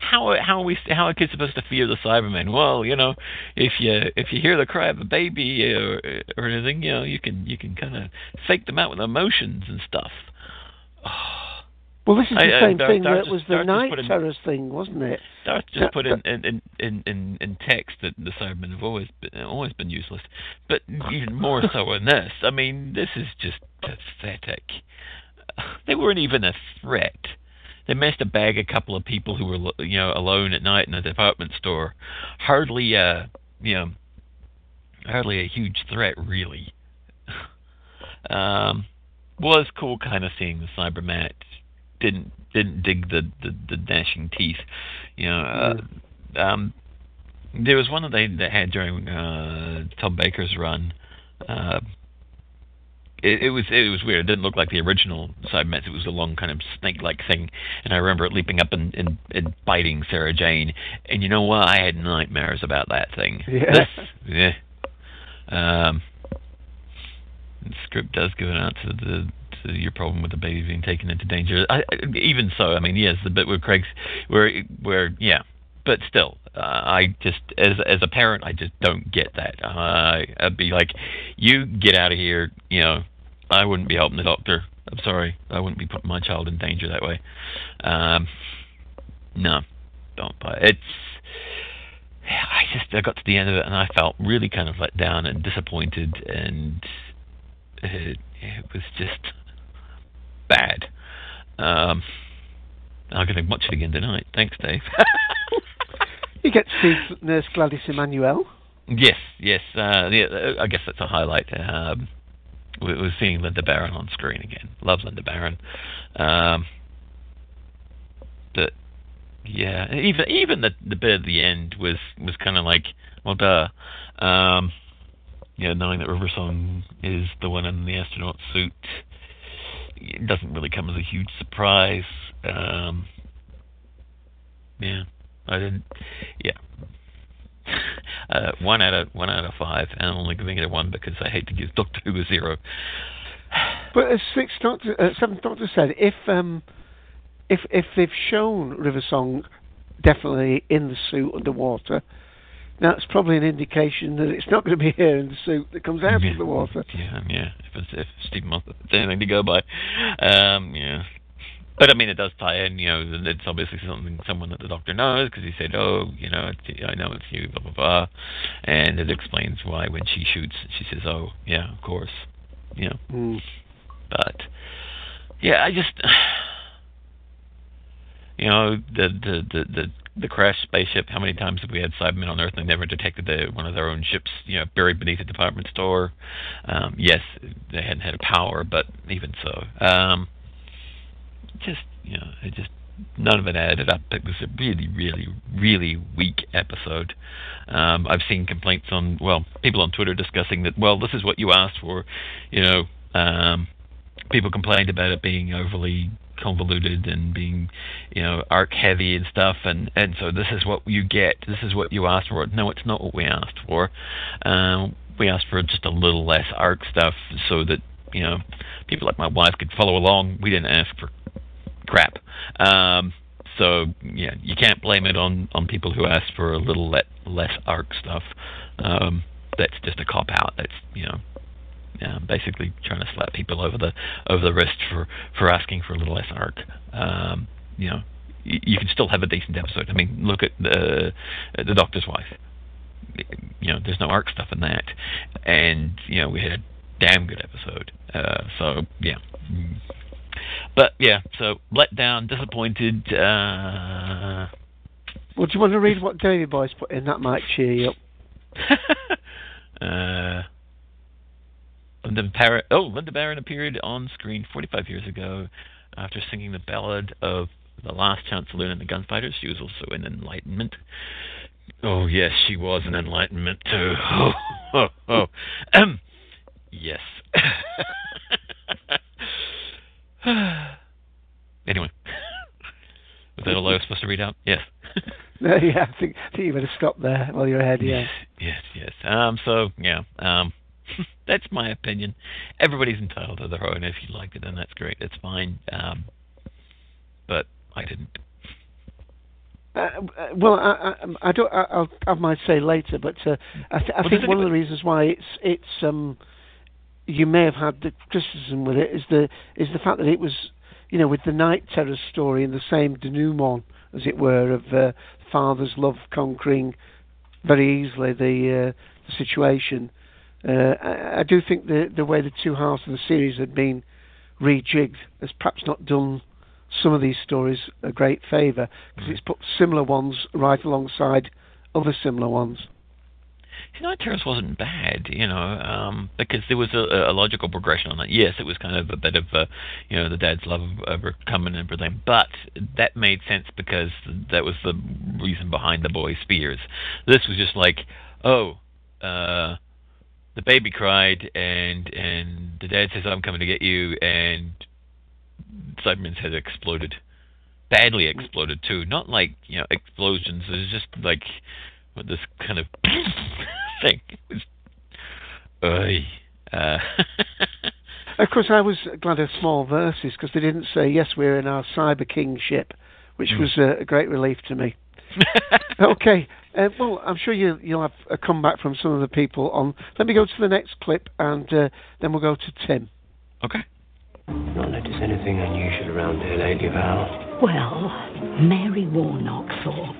how how are we how are kids supposed to fear the Cybermen? Well, you know, if you if you hear the cry of a baby or or anything, you know, you can you can kind of fake them out with emotions and stuff. Well, this is the I- same thing that just- was the night put in- terrors thing, wasn't it? Just put in in, in, in, in in text that the Cybermen have always been, always been useless, but even more so in this. I mean, this is just pathetic. They weren't even a threat. They managed to bag a couple of people who were you know alone at night in a department store. Hardly uh you know hardly a huge threat really. um, was cool kind of seeing the Cybermat didn't didn't dig the the, the gnashing teeth. You know, uh, um, there was one that they, they had during uh, Tom Baker's run. Uh, it, it was it was weird. It didn't look like the original side Cybermats. It was a long kind of snake-like thing, and I remember it leaping up and, and, and biting Sarah Jane. And you know what? I had nightmares about that thing. Yeah. This, yeah. Um, the script does go out to the your problem with the baby being taken into danger. I, even so, I mean, yes, the bit where Craig's where where yeah, but still, uh, I just as as a parent, I just don't get that. Uh, I'd be like, you get out of here. You know, I wouldn't be helping the doctor. I'm sorry, I wouldn't be putting my child in danger that way. Um, no, don't buy it. It's I just I got to the end of it and I felt really kind of let down and disappointed and it, it was just bad. Um, I'm going to watch it again tonight. Thanks, Dave. You get to see Nurse Gladys Emmanuel. yes, yes. Uh, yeah, I guess that's a highlight. Um, we- we're seeing Lynda Baron on screen again. Love Lynda Baron. Um, but yeah, even even the the bit at the end was was kind of like, well, duh. Um, yeah, knowing that River Song is the one in the astronaut suit, it doesn't really come as a huge surprise. Um, yeah, I didn't. Yeah, uh, one out of one out of five, and I'm only giving it a one because I hate to give Doctor Who a zero. But as sixth doctor, uh, seventh doctor said, if um, if if they've shown River Song definitely in the suit underwater, that's probably an indication that it's not going to be here in the suit that comes out of the water. Yeah, yeah. If, it's, if Steven Moffat has anything to go by, um, yeah. But I mean, it does tie in. You know, it's obviously something someone that the doctor knows because he said, "Oh, you know, it's, I know it's you." Blah blah blah, and it explains why when she shoots, she says, "Oh, yeah, of course," you know. Mm. But yeah, I just you know the the the the, the crashed spaceship. How many times have we had Cybermen on Earth and they never detected one of their own ships, you know, buried beneath a department store? Um, yes, they hadn't had power, but even so, um, just you know, it just none of it added up. It was a really, really, really weak episode. Um, I've seen complaints on well, people on Twitter discussing that. Well, this is what you asked for, you know. Um, people complained about it being overly convoluted and being, you know, arc heavy and stuff, and and so this is what you get. This is what you asked for. No, it's not what we asked for. Um, we asked for just a little less arc stuff so that you know people like my wife could follow along. We didn't ask for crap. Um, so yeah, you can't blame it on on people who asked for a little le- less arc stuff. Um, that's just a cop out. That's you know yeah, basically trying to slap people over the over the wrist for for asking for a little less arc. Um, you know, y- you can still have a decent episode. I mean, look at the the Doctor's Wife. You know, there's no arc stuff in that, and you know we had a damn good episode. Uh, so yeah. But yeah, so let down, disappointed. Uh, Well, do you want to read what Davy Boy's put in? That might cheer you up. uh, Lynda Baron. Oh, Lynda Baron appeared on screen 45 years ago after singing the ballad of the Last Chance Saloon and the Gunfighters. She was also in Enlightenment. Oh yes, she was in Enlightenment too. Oh, oh, oh. Um, yes. anyway, was that all I was supposed to read out? Yes. No, yeah, I think, I think you better stop there while you're ahead. Yeah. Yes, yes. Um. So yeah. Um. that's my opinion. Everybody's entitled to their own. If you liked it, then that's great. It's fine. Um. But I didn't. Uh, uh, well, I, I, I don't. I, I'll, I might say later, but uh, I, th- I Well, think one of the reasons why it's it's um, you may have had the criticism with it is the is the fact that it was you know with the night terror story and the same denouement as it were of uh, father's love conquering very easily the uh, the situation. Uh, I, I do think the the way the two halves of the series had been rejigged has perhaps not done some of these stories a great favour because it's put similar ones right alongside other similar ones. See, Night Terrors wasn't bad, you know, um, because there was a, a logical progression on that. Yes, it was kind of a bit of, uh, you know, the dad's love of overcoming and everything, but that made sense because that was the reason behind the boy's fears. This was just like, oh, uh, the baby cried, and and the dad says, "I'm coming to get you," and Cyberman's head exploded, badly exploded too. Not like you know explosions. It was just like with this kind of thing. It was, Uh, Of course, I was glad of small verses because they didn't say, yes, we're in our Cyber King ship, which Mm. was a great relief to me. okay, uh, well, I'm sure you, you'll have a comeback from some of the people on. Let me go to the next clip and uh, then we'll go to Tim. Okay. Not noticed anything unusual around here lately, Val. Well, Mary Warnock saw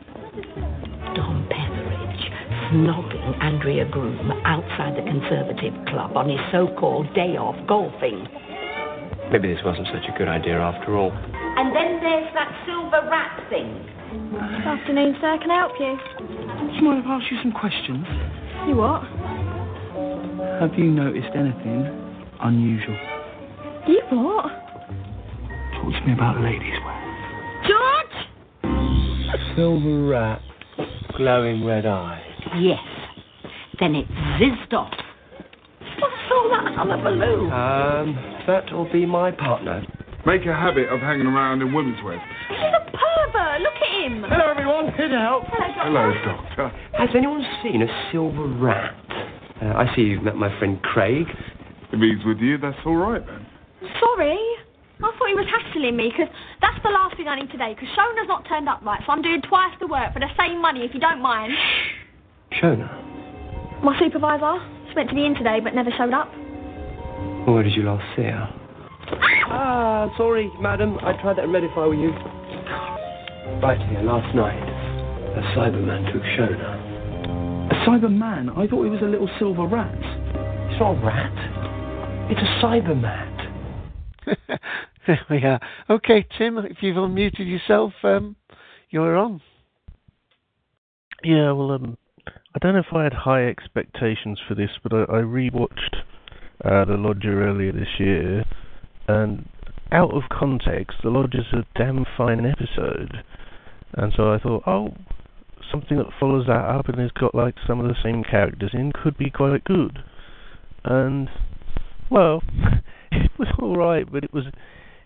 Don Petheridge snogging Andrea Groom outside the Conservative Club on his so-called day off golfing. Maybe this wasn't such a good idea after all. And then there's that silver rat thing. Good afternoon, sir. Can I help you? Do you mind if I ask you some questions? You what? Have you noticed anything unusual? You what? Talk to me about ladies' wear. George! Silver rat, glowing red eyes. Yes. Then it zizzed off. What's all that on hullabaloo? Um, that'll be my partner. Make a habit of hanging around in women's wear. He's a pervert. Look at him. Hello, everyone. Here to help. Hello, Hello, Doctor. Has anyone seen a silver rat? Uh, I see you've met my friend Craig. If he's with you, that's all right then. Sorry. I thought he was hassling me because that's the last thing I need today because Shona's not turned up right, so I'm doing twice the work for the same money if you don't mind. Shona. My supervisor, she's meant to be in today but never showed up. Where did you last see her? Ah, sorry, madam. I tried that red if I were you. Right here, last night, a Cyberman took Shona. A Cyberman? I thought he was a little silver rat. It's not a rat. It's a Cyberman. there we are. Okay, Tim, if you've unmuted yourself, um, you're on. Yeah, well, um, I don't know if I had high expectations for this, but I, I rewatched uh, The Lodger earlier this year, and out of context, The Lodge is a damn fine episode. And so I thought, oh, something that follows that up and has got like some of the same characters in could be quite good. And well, it was all right, but it was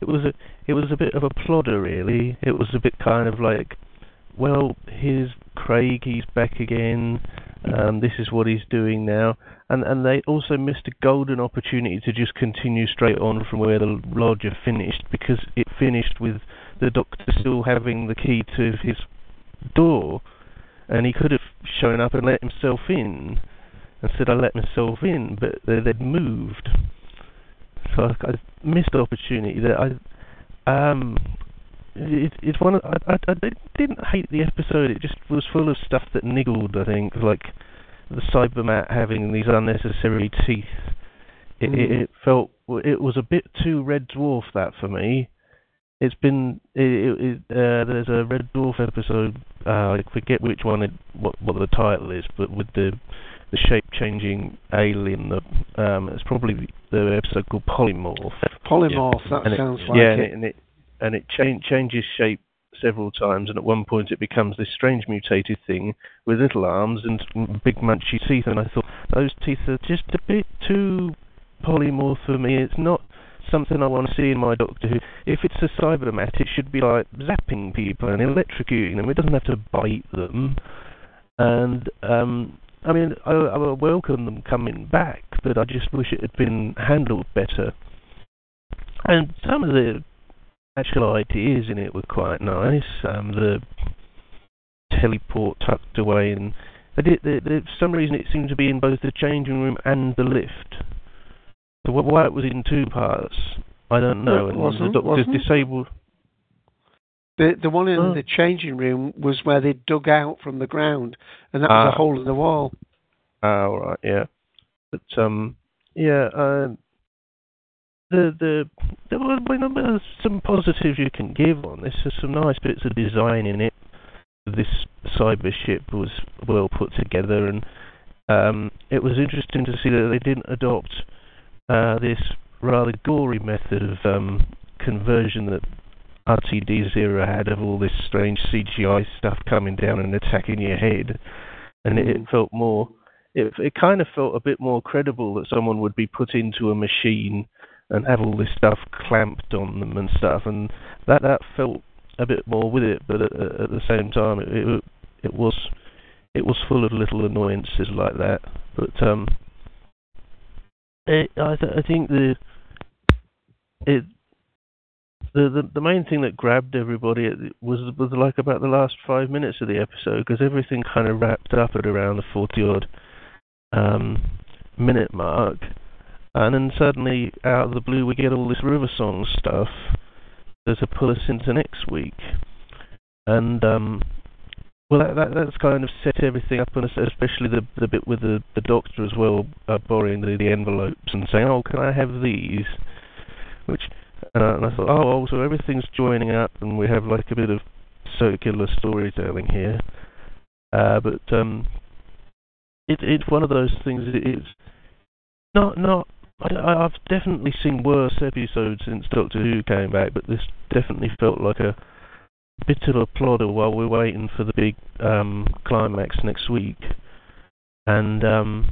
it was a it was a bit of a plodder really. It was a bit kind of like, well, here's Craig, he's back again. Um, this is what he's doing now, and and they also missed a golden opportunity to just continue straight on from where the lodger finished because it finished with the doctor still having the key to his door, and he could have shown up and let himself in, and said I let myself in, but they, they'd moved. So I, I missed the opportunity that I um it, it's one of I, I, I didn't hate the episode. It just was full of stuff that niggled. I think like the Cybermat having these unnecessary teeth It, Mm. it, it felt it was a bit too Red Dwarf that for me. It's been it, uh, there's a Red Dwarf episode. Uh, I forget which one it what what the title is, but with the the shape changing alien. The um, it's probably the episode called Polymorph. Polymorph, that And sounds like yeah, it and it, and it cha- changes shape several times, and at one point it becomes this strange mutated thing with little arms and big munchy teeth. And I thought those teeth are just a bit too polymorph for me. It's not something I want to see in my Doctor Who. If it's a cybermat, it should be like zapping people and electrocuting them. It doesn't have to bite them. And um, I mean, I, I welcome them coming back, but I just wish it had been handled better. And some of the actual ideas in it were quite nice. Um, the teleport tucked away, and they did, they, they, for some reason it seemed to be in both the changing room and the lift. So wh- why it was in two parts, I don't know. And wasn't, the doctor's wasn't. disabled. The the one in Oh. the changing room was where they dug out from the ground, and that was Ah. a hole in the wall. Ah, all right, yeah. But um, yeah, um, the the there were some positives you can give on this. There's some nice bits of design in it. This cyber ship was well put together, and um, it was interesting to see that they didn't adopt uh, this rather gory method of um, conversion that RTD Zero had of all this strange CGI stuff coming down and attacking your head, and it, it felt more. It it kind of felt a bit more credible that someone would be put into a machine and have all this stuff clamped on them and stuff, and that that felt a bit more with it. But at, at the same time, it, it it was it was full of little annoyances like that. But um, it, I th- I think the it the, the the main thing that grabbed everybody was was like about the last five minutes of the episode because everything kind of wrapped up at around the forty odd um, minute mark, and then suddenly out of the blue we get all this River Song stuff to pull us into next week, and um, well that, that that's kind of set everything up, and especially the the bit with the the doctor as well uh, borrowing the, the envelopes and saying, oh can I have these, which uh, and I thought, oh, so everything's joining up, and we have like a bit of circular storytelling here. Uh, but um, it, it's one of those things. It, it's not not. I, I- I've definitely seen worse episodes since Doctor Who came back, but this definitely felt like a bit of a plodder while we're waiting for the big um, climax next week. And um,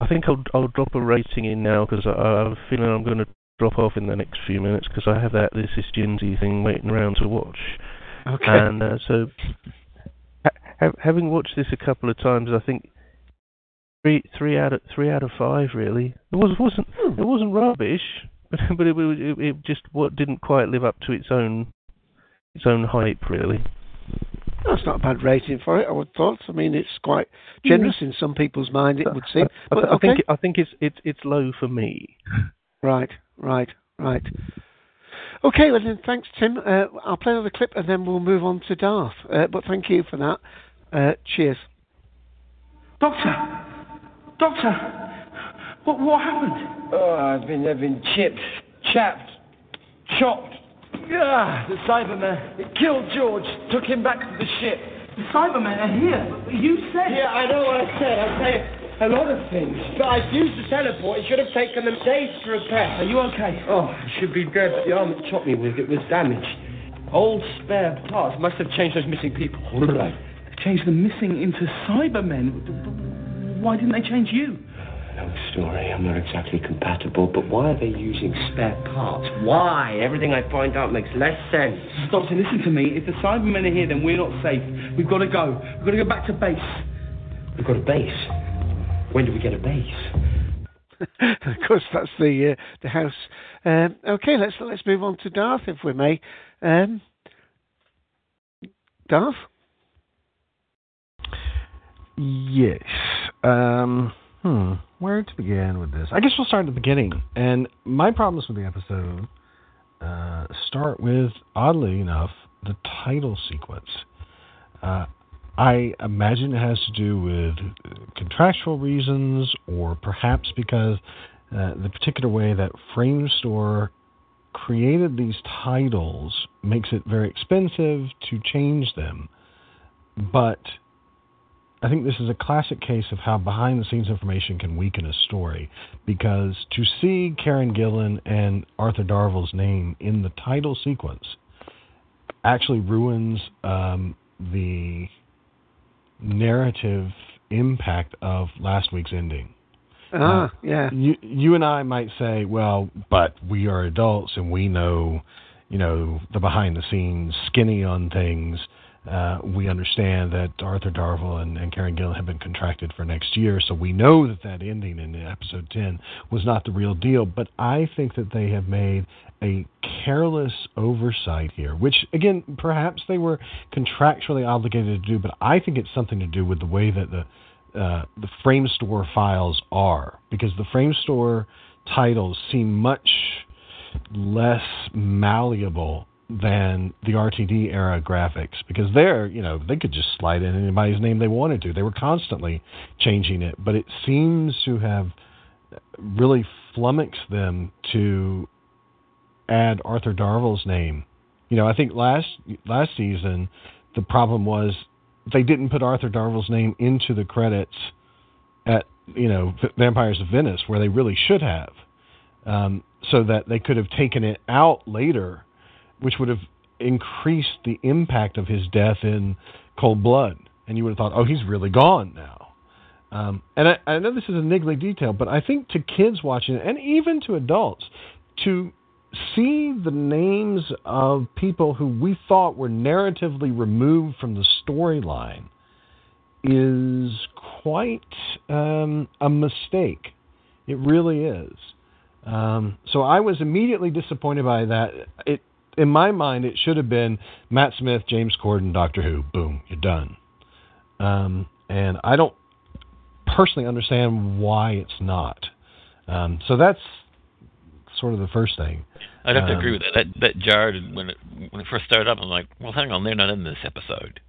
I think I'll I'll drop a rating in now because I, I have a feeling I'm going to drop off in the next few minutes because I have that This Is Jinsy thing waiting around to watch. Okay. And uh, so, ha- having watched this a couple of times, I think three three out of three out of five really. It was wasn't it wasn't rubbish, but but it, it, it just what didn't quite live up to its own its own hype really. That's not a bad rating for it. I would thought. I mean, it's quite generous in some people's mind. It would seem. I, But I think I think it's it's it's low for me. Right, right, right. Okay, well then, thanks, Tim. Uh, I'll play another clip and then we'll move on to Darth. Uh, but thank you for that. Uh, cheers. Doctor! Doctor! What, what happened? Oh, I've been, I've been chipped, chapped, chopped. Ah, the Cybermen. It killed George, took him back to the ship. The Cybermen are here. You said. Yeah, I know what I said. I say a lot of things. But I used the teleport. It should have taken them days to repair. Are you okay? Oh, I should be dead, but the arm that chopped me with it was damaged. Old spare parts must have changed those missing people. Changed the missing into Cybermen. Why didn't they change you? Long story. I'm not exactly compatible, but why are they using spare parts? Why? Everything I find out makes less sense. Doctor, listen to me. If the Cybermen are here, then we're not safe. We've got to go. We've got to go back to base. We've got a base. When do we get a base? of course, that's the uh, the house. Um, okay, let's let's move on to Darth, if we may. Um, Darth. Yes. Um, hmm. Where to begin with this? I guess we'll start at the beginning. And my problems with the episode uh, start with, oddly enough, the title sequence. Uh, I imagine it has to do with contractual reasons, or perhaps because uh, the particular way that Framestore created these titles makes it very expensive to change them. But I think this is a classic case of how behind the scenes information can weaken a story. Because to see Karen Gillan and Arthur Darvill's name in the title sequence actually ruins um, the narrative impact of last week's ending. Ah, Uh, yeah. You you and I might say, well, but we are adults and we know, you know, the behind the scenes skinny on things. Uh, we understand that Arthur Darvill and, and Karen Gillan have been contracted for next year, so we know that that ending in episode 10 was not the real deal. But I think that they have made a careless oversight here, which, again, perhaps they were contractually obligated to do, but I think it's something to do with the way that the uh, the Framestore files are because the Framestore titles seem much less malleable than the RTD era graphics because there, you know, they could just slide in anybody's name they wanted to. They were constantly changing it, but it seems to have really flummoxed them to add Arthur Darvill's name. You know, I think last last season the problem was they didn't put Arthur Darvill's name into the credits at you know Vampires of Venice where they really should have, um, so that they could have taken it out later, which would have increased the impact of his death in Cold Blood, and you would have thought, oh, he's really gone now. Um, and I, I know this is a niggly detail, but I think to kids watching it, and even to adults, to see the names of people who we thought were narratively removed from the storyline is quite um, a mistake. It really is. Um, so I was immediately disappointed by that. It, in my mind, it should have been Matt Smith, James Corden, Doctor Who. Boom, you're done. Um, and I don't personally understand why it's not. Um, so that's sort of the first thing. I'd have to Um, agree with that. That that jarred when it when it first started up. I'm like, well, hang on, they're not in this episode.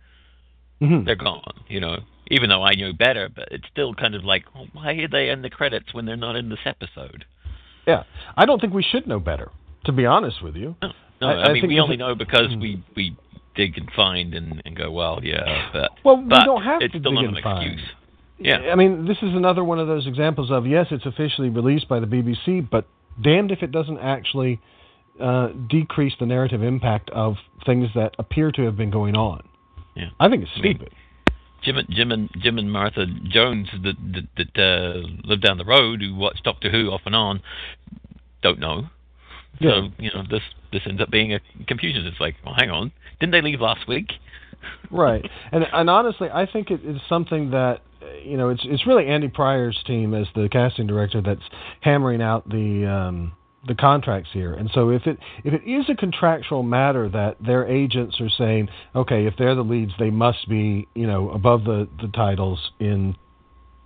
Mhm. They're gone. You know, even though I knew better, but it's still kind of like, well, why are they in the credits when they're not in this episode? Yeah, I don't think we should know better. To be honest with you, No, I, mean think we only know because we we dig and find and, and go, well, yeah, but Well, we but don't have it's to still dig not and an find. excuse. Yeah. I mean, this is another one of those examples of yes, it's officially released by the BBC, but damned if it doesn't actually uh, decrease the narrative impact of things that appear to have been going on. Yeah. I think it's I mean, stupid. Jim and Jim and Jim and Martha Jones that that, that uh, live down the road who watch Doctor Who off and on don't know. So you know this this ends up being a confusion. It's like, well, hang on, didn't they leave last week? right. And and honestly, I think it is something that you know it's it's really Andy Pryor's team as the casting director that's hammering out the um, the contracts here. And so if it if it is a contractual matter that their agents are saying, okay, if they're the leads, they must be you know above the the titles in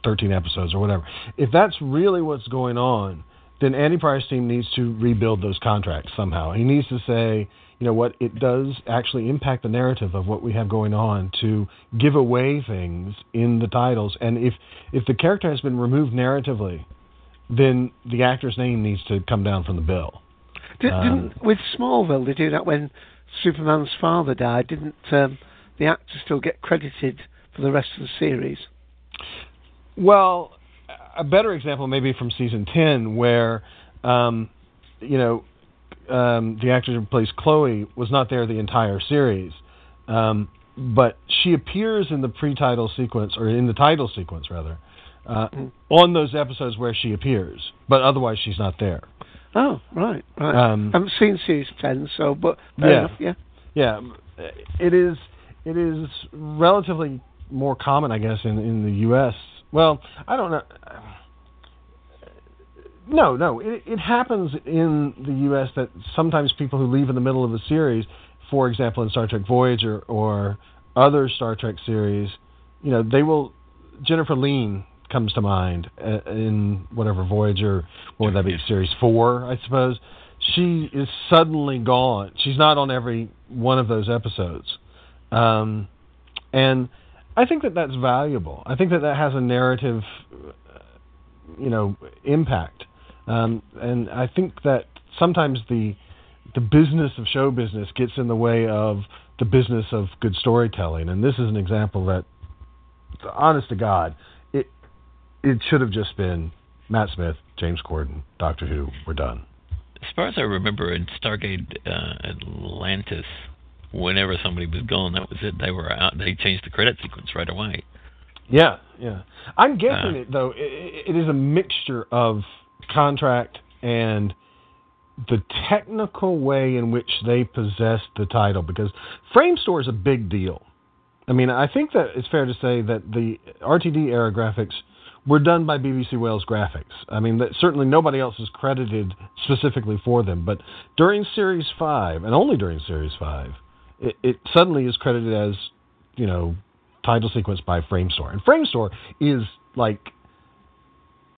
13 episodes or whatever. If that's really what's going on, then Andy team needs to rebuild those contracts somehow. He needs to say, you know what, it does actually impact the narrative of what we have going on to give away things in the titles. And if if the character has been removed narratively, then the actor's name needs to come down from the bill. Did, Um, didn't with Smallville they do that when Superman's father died? Didn't um, the actor still get credited for the rest of the series? Well, a better example maybe from season ten, where um, you know um, the actor who plays Chloe was not there the entire series, um, but she appears in the pre-title sequence or in the title sequence rather uh, on those episodes where she appears, but otherwise she's not there. Oh, right, right. Um, I haven't seen series ten, so but Yeah. enough, yeah. Yeah, it is. It is relatively more common, I guess, in in the U.S. Well, I don't know. No, no, it, it happens in the U.S. that sometimes people who leave in the middle of a series, for example, in Star Trek Voyager or other Star Trek series, you know, they will. Jennifer Lien comes to mind uh, in whatever Voyager, what would that be, series four, I suppose. She is suddenly gone. She's not on every one of those episodes, um, and I think that that's valuable. I think that that has a narrative, you know, impact. Um, and I think that sometimes the the business of show business gets in the way of the business of good storytelling. And this is an example that, honest to God, it it should have just been Matt Smith, James Corden, Doctor Who. We're done. As far as I remember, in Stargate uh, Atlantis, whenever somebody was gone, that was it. They were out. They changed the credit sequence right away. Yeah, yeah. I'm guessing Uh. it though. It, it is a mixture of contract and the technical way in which they possess the title because Framestore is a big deal. I mean, I think that it's fair to say that the RTD era graphics were done by BBC Wales Graphics. I mean, that certainly nobody else is credited specifically for them, but during Series 5 and only during Series 5, it, it suddenly is credited as, you know, title sequence by Framestore. And Framestore is like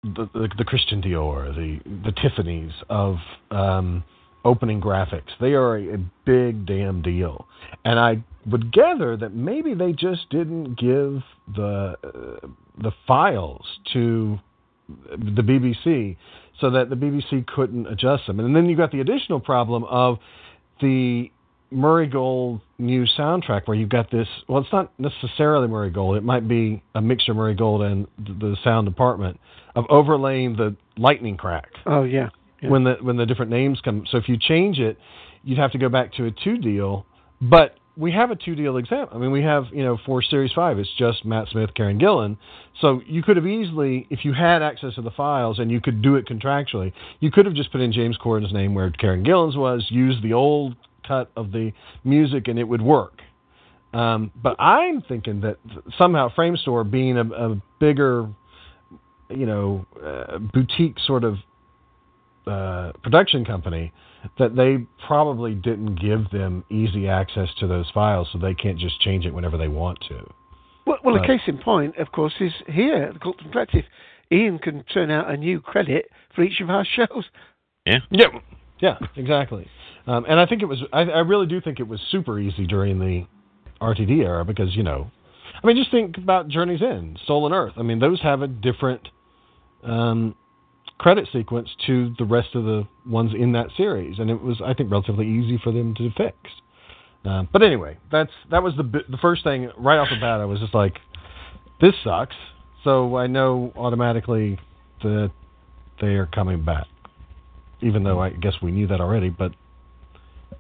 the, the, the Christian Dior, the the Tiffany's of um, opening graphics. They are a, a big damn deal, and I would gather that maybe they just didn't give the uh, the files to the BBC so that the BBC couldn't adjust them. And then you got the additional problem of the Murray Gold new soundtrack where you've got this well it's not necessarily Murray Gold, it might be a mixture of Murray Gold and the sound department of overlaying the lightning crack Oh yeah. yeah. when the when the different names come. So if you change it, you'd have to go back to a two deal. But we have a two deal example. I mean, we have you know for Series Five, it's just Matt Smith, Karen Gillan. So you could have easily, if you had access to the files and you could do it contractually, you could have just put in James Corden's name where Karen Gillan's was, use the old cut of the music, and it would work. Um, but I'm thinking that somehow Framestore being a, a bigger, you know, uh, boutique sort of uh, production company, that they probably didn't give them easy access to those files, so they can't just change it whenever they want to. Well, well, a case in point, of course, is here at the Colton Collective. Ian can turn out a new credit for each of our shows. Yeah. Yeah. Yeah. Exactly. Um, and I think it was. I, I really do think it was super easy during the RTD era because you know, I mean, just think about Journey's End, Stolen Earth. I mean, those have a different um, credit sequence to the rest of the ones in that series, and it was, I think, relatively easy for them to fix. Um, but anyway, that's that was the the first thing right off the bat. I was just like, this sucks. So I know automatically that they are coming back, even though I guess we knew that already. But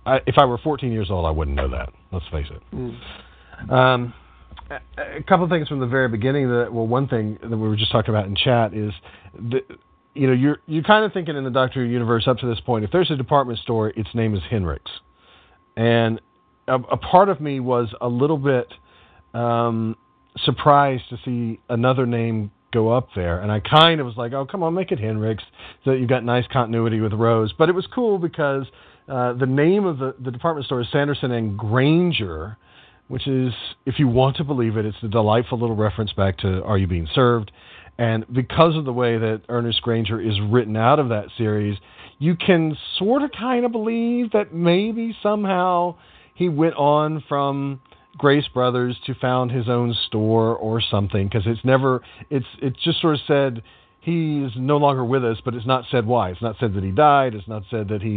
I, if I were 14 years old, I wouldn't know that. Let's face it. Mm. Um, a, a couple of things from the very beginning. That well, one thing that we were just talking about in chat is the, you know you're you're kind of thinking in the Doctor Who universe up to this point. If there's a department store, its name is Henrik's, and a, a part of me was a little bit um, surprised to see another name go up there, and I kind of was like, oh come on, make it Henrik's, so that you've got nice continuity with Rose. But it was cool because uh, the name of the, the department store is Sanderson and Granger, which is, if you want to believe it, it's a delightful little reference back to Are You Being Served? And because of the way that Ernest Granger is written out of that series, you can sort of kind of believe that maybe somehow he went on from Grace Brothers to found his own store or something because it's never it's it's just sort of said he's no longer with us, but it's not said why. It's not said that he died. It's not said that he,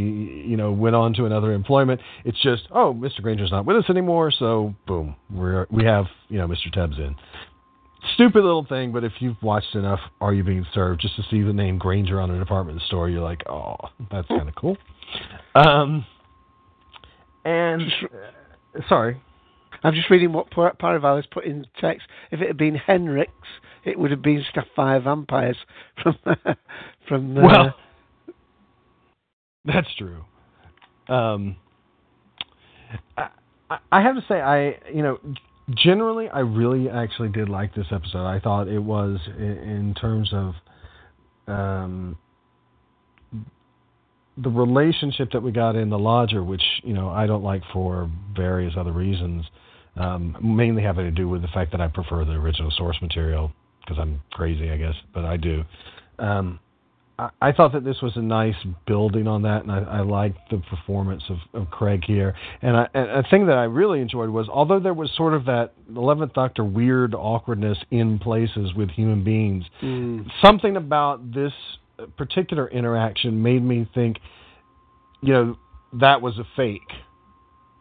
you know, went on to another employment. It's just, oh, Mr. Granger's not with us anymore, so boom, we're we have, you know, Mr. Tubbs in. Stupid little thing, but if you've watched enough Are You Being Served, just to see the name Granger on a department store, you're like, oh, that's kind of cool. Um, and uh, sorry, I'm just reading what Par- Paraval has put in text. If it had been Henrik's, it would have been Sapphire Vampires from from. Uh, Well, that's true. Um, I, I- I have to say, I you know, generally, I really actually did like this episode. I thought it was in, in terms of um, the relationship that we got in the lodger, which you know I don't like for various other reasons, um, mainly having to do with the fact that I prefer the original source material because I'm crazy, I guess, but I do. Um, I, I thought that this was a nice building on that, and I, I liked the performance of, of Craig here. And, I, and a thing that I really enjoyed was, although there was sort of that Eleventh Doctor weird awkwardness in places with human beings, mm. something about this particular interaction made me think, you know, that was a fake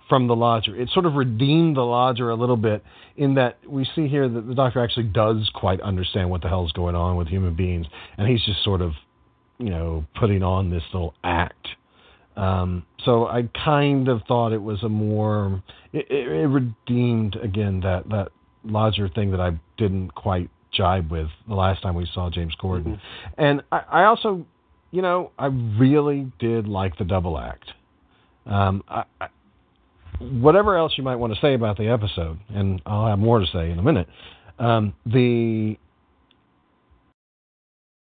from the lodger. It sort of redeemed the lodger a little bit in that we see here that the doctor actually does quite understand what the hell's going on with human beings, and he's just sort of, you know, putting on this little act. Um, so I kind of thought it was a more it, it, it redeemed again that that lodger thing that I didn't quite jibe with the last time we saw James Corden, and I, I also, you know, I really did like the double act. Um, I, I, whatever else you might want to say about the episode, and I'll have more to say in a minute. Um, the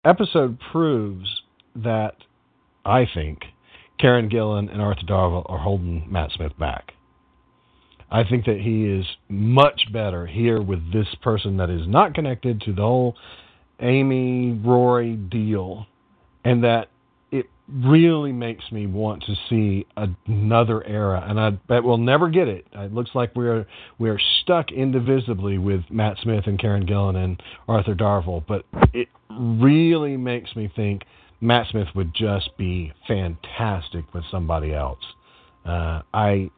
episode proves that I think Karen Gillan and Arthur Darvill are holding Matt Smith back. I think that he is much better here with this person that is not connected to the whole Amy Rory deal, and that really makes me want to see another era. And I bet we'll never get it. It looks like we're we're stuck indivisibly with Matt Smith and Karen Gillan and Arthur Darvill, but it really makes me think Matt Smith would just be fantastic with somebody else. Uh, I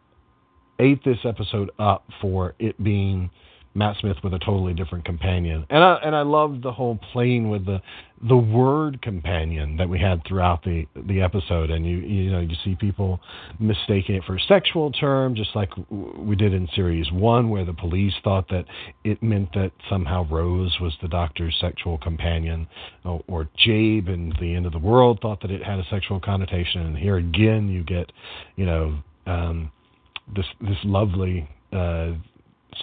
ate this episode up for it being Matt Smith with a totally different companion, and I and I loved the whole playing with the the word companion that we had throughout the the episode, and you you know you see people mistaking it for a sexual term, just like we did in series one, where the police thought that it meant that somehow Rose was the doctor's sexual companion, or, or Jabe in the end of the world thought that it had a sexual connotation, and here again you get you know. Um, this this lovely uh,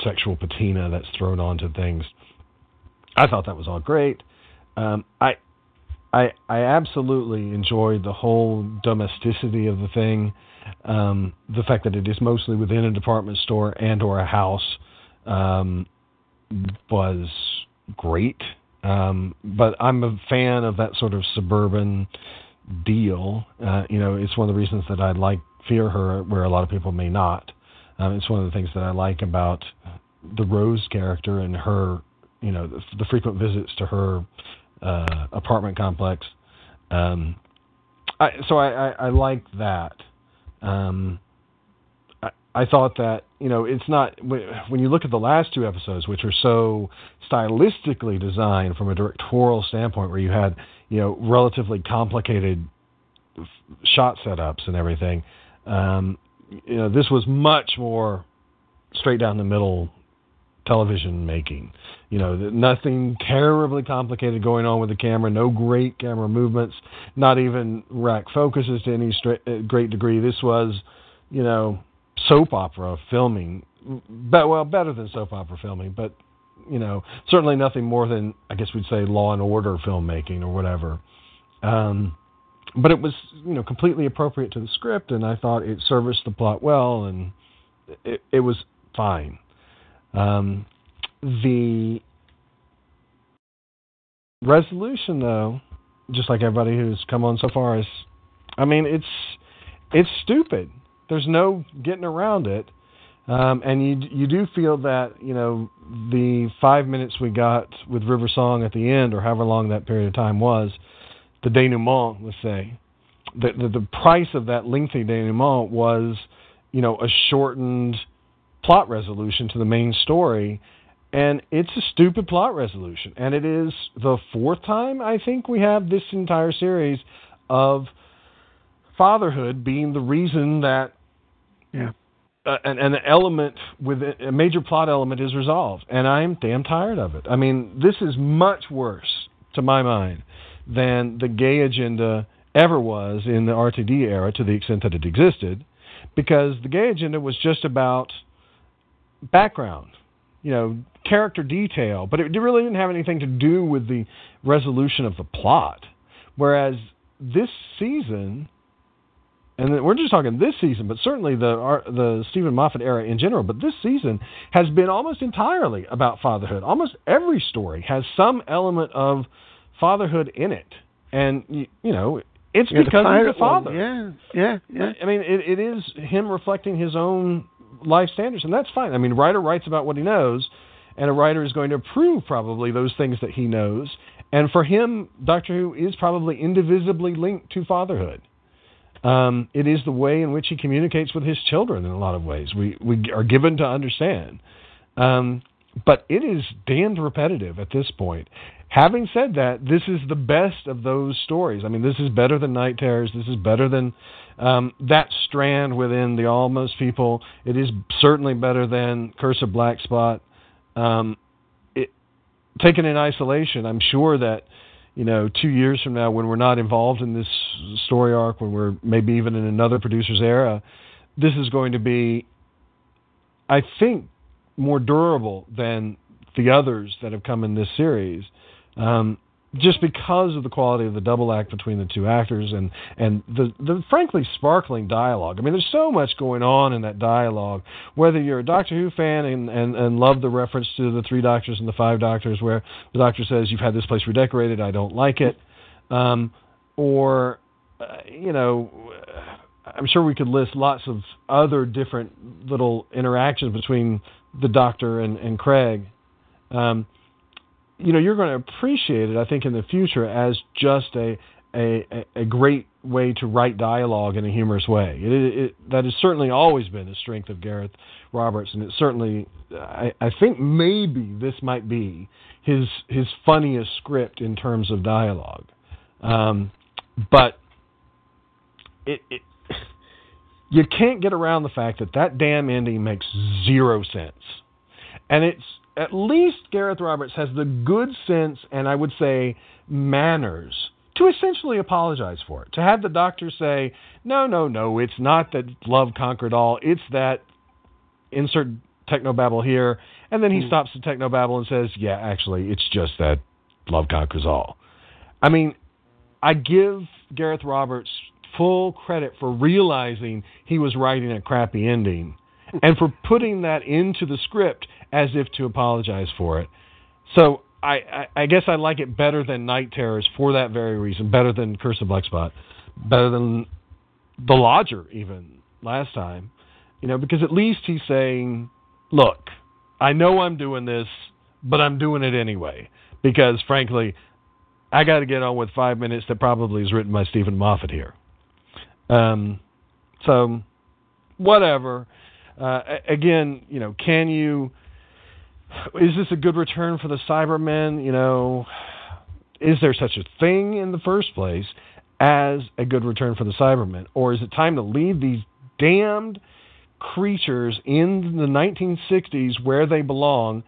sexual patina that's thrown onto things. I thought that was all great. Um, I I I absolutely enjoyed the whole domesticity of the thing. Um, the fact that it is mostly within a department store and or a house um, was great. Um, but I'm a fan of that sort of suburban deal. Uh, you know, it's one of the reasons that I like fear her where a lot of people may not. Um, it's one of the things that I like about the Rose character and her, you know, the, the frequent visits to her uh, apartment complex. Um, I, so I, I, I like that. Um, I, I thought that you know it's not when you look at the last two episodes, which are so stylistically designed from a directorial standpoint, where you had you know relatively complicated shot setups and everything. Um, you know, this was much more straight down the middle television making. You know, nothing terribly complicated going on with the camera, no great camera movements, not even rack focuses to any straight, uh, great degree. This was, you know, soap opera filming, but well, better than soap opera filming, but you know, certainly nothing more than I guess we'd say Law and Order filmmaking or whatever. Um, but it was you know completely appropriate to the script, and I thought it serviced the plot well, and it, it was fine. Um, the resolution, though, just like everybody who's come on so far, is, I mean, it's it's stupid. There's no getting around it. Um, and you you do feel that you know the five minutes we got with River Song at the end, or however long that period of time was, the denouement, let's say, the, the, the price of that lengthy denouement was, you know, a shortened plot resolution to the main story, and it's a stupid plot resolution. And it is the fourth time I think we have this entire series of fatherhood being the reason that yeah. Uh, an, an element with a major plot element is resolved, and I'm damn tired of it. I mean, this is much worse to my mind than the gay agenda ever was in the RTD era to the extent that it existed, because the gay agenda was just about background, you know, character detail, but it really didn't have anything to do with the resolution of the plot. Whereas this season, and we're just talking this season, but certainly the the Steven Moffat era in general, but this season has been almost entirely about fatherhood. Almost every story has some element of fatherhood in it, and you, you know it's the because he's a father. one. Yeah, yeah, yeah. I mean, it, it is him reflecting his own life standards, and that's fine. I mean, a writer writes about what he knows, and a writer is going to approve probably those things that he knows, and for him, Doctor Who is probably indivisibly linked to fatherhood. Um, it is the way in which he communicates with his children in a lot of ways. We we are given to understand, um, but it is damned repetitive at this point. Having said that, this is the best of those stories. I mean, this is better than Night Terrors. This is better than um, that strand within the Almost People. It is certainly better than Curse of Black Spot. Um, it, taken in isolation, I'm sure that you know, two years from now, when we're not involved in this story arc, when we're maybe even in another producer's era, this is going to be, I think, more durable than the others that have come in this series. Um, just because of the quality of the double act between the two actors and and the the frankly sparkling dialogue. I mean, there's so much going on in that dialogue. Whether you're a Doctor Who fan and and and love the reference to the three doctors and the five doctors, where the Doctor says you've had this place redecorated, I don't like it, um, or uh, you know. I'm sure we could list lots of other different little interactions between the Doctor and, and Craig. Um, you know you're going to appreciate it. I think in the future as just a a, a great way to write dialogue in a humorous way. It, it, it, that has certainly always been a strength of Gareth Roberts, and it certainly I, I think maybe this might be his his funniest script in terms of dialogue. Um, but it, it you can't get around the fact that that damn ending makes zero sense, and it's at least Gareth Roberts has the good sense and I would say manners to essentially apologize for it. To have the doctor say, no, no, no, it's not that love conquered all, it's that insert technobabble here. And then he mm. stops the technobabble and says, yeah, actually, it's just that love conquers all. I mean, I give Gareth Roberts full credit for realizing he was writing a crappy ending and for putting that into the script as if to apologize for it. So I, I, I guess I like it better than Night Terrors for that very reason. Better than Curse of Black Spot. Better than The Lodger even last time. You know, because at least he's saying, "Look, I know I'm doing this, but I'm doing it anyway." Because frankly, I got to get on with five minutes that probably is written by Steven Moffat here. Um, so whatever. Uh, again, you know, can you is this a good return for the Cybermen? You know, is there such a thing in the first place as a good return for the Cybermen? Or is it time to leave these damned creatures in the 1960s where they belong?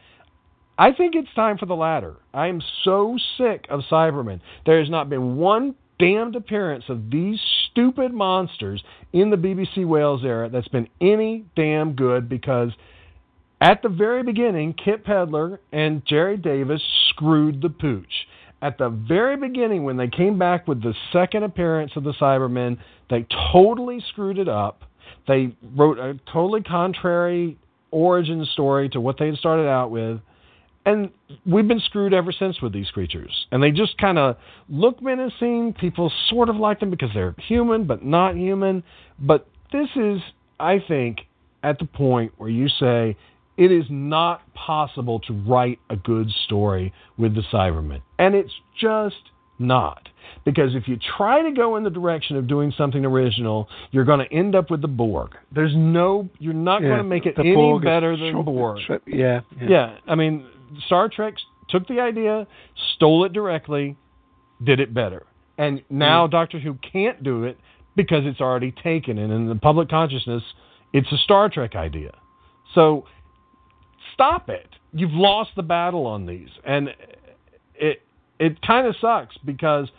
I think it's time for the latter. I am so sick of Cybermen. There has not been one damned appearance of these stupid monsters in the BBC Wales era that's been any damn good because – at the very beginning, Kit Pedler and Gerry Davis screwed the pooch. At the very beginning, when they came back with the second appearance of the Cybermen, they totally screwed it up. They wrote a totally contrary origin story to what they had started out with. And we've been screwed ever since with these creatures. And they just kind of look menacing. People sort of like them because they're human, but not human. But this is, I think, at the point where you say, it is not possible to write a good story with the Cybermen. And it's just not. Because if you try to go in the direction of doing something original, you're going to end up with the Borg. There's no, you're not yeah, going to make it any Borg better than Borg. Yeah, yeah. Yeah. I mean, Star Trek took the idea, stole it directly, did it better. And now mm. Doctor Who can't do it because it's already taken. And in the public consciousness, it's a Star Trek idea. So stop it. You've lost the battle on these, and it it kind of sucks because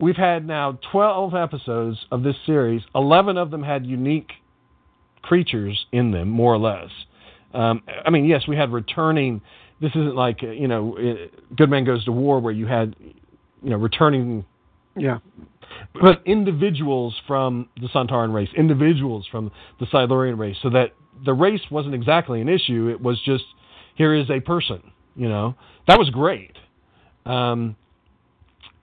we've had now 12 episodes of this series. 11 of them had unique creatures in them, more or less. Um, I mean, yes, we had returning. This isn't like you know, Good Man Goes to War, where you had you know returning. Yeah. But individuals from the Sontaran race, individuals from the Silurian race, so that the race wasn't exactly an issue. It was just here is a person. You know that was great. Um,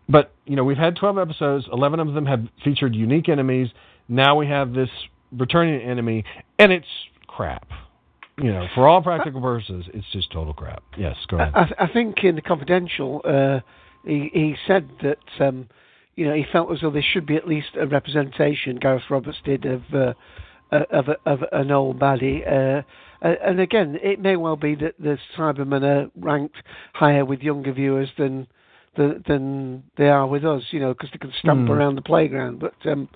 but you know we've had 12 episodes. 11 of them have featured unique enemies. Now we have this returning enemy, and it's crap. You know, for all practical purposes, it's just total crap. Yes, go ahead. I, I think in the confidential, uh, he he said that um, you know he felt as though there should be at least a representation. Gareth Roberts did of uh, of, a, of an old baddie. Uh, and again, it may well be that the Cybermen are ranked higher with younger viewers than than, than they are with us, you know, because they can stomp Hmm. around the playground. But um,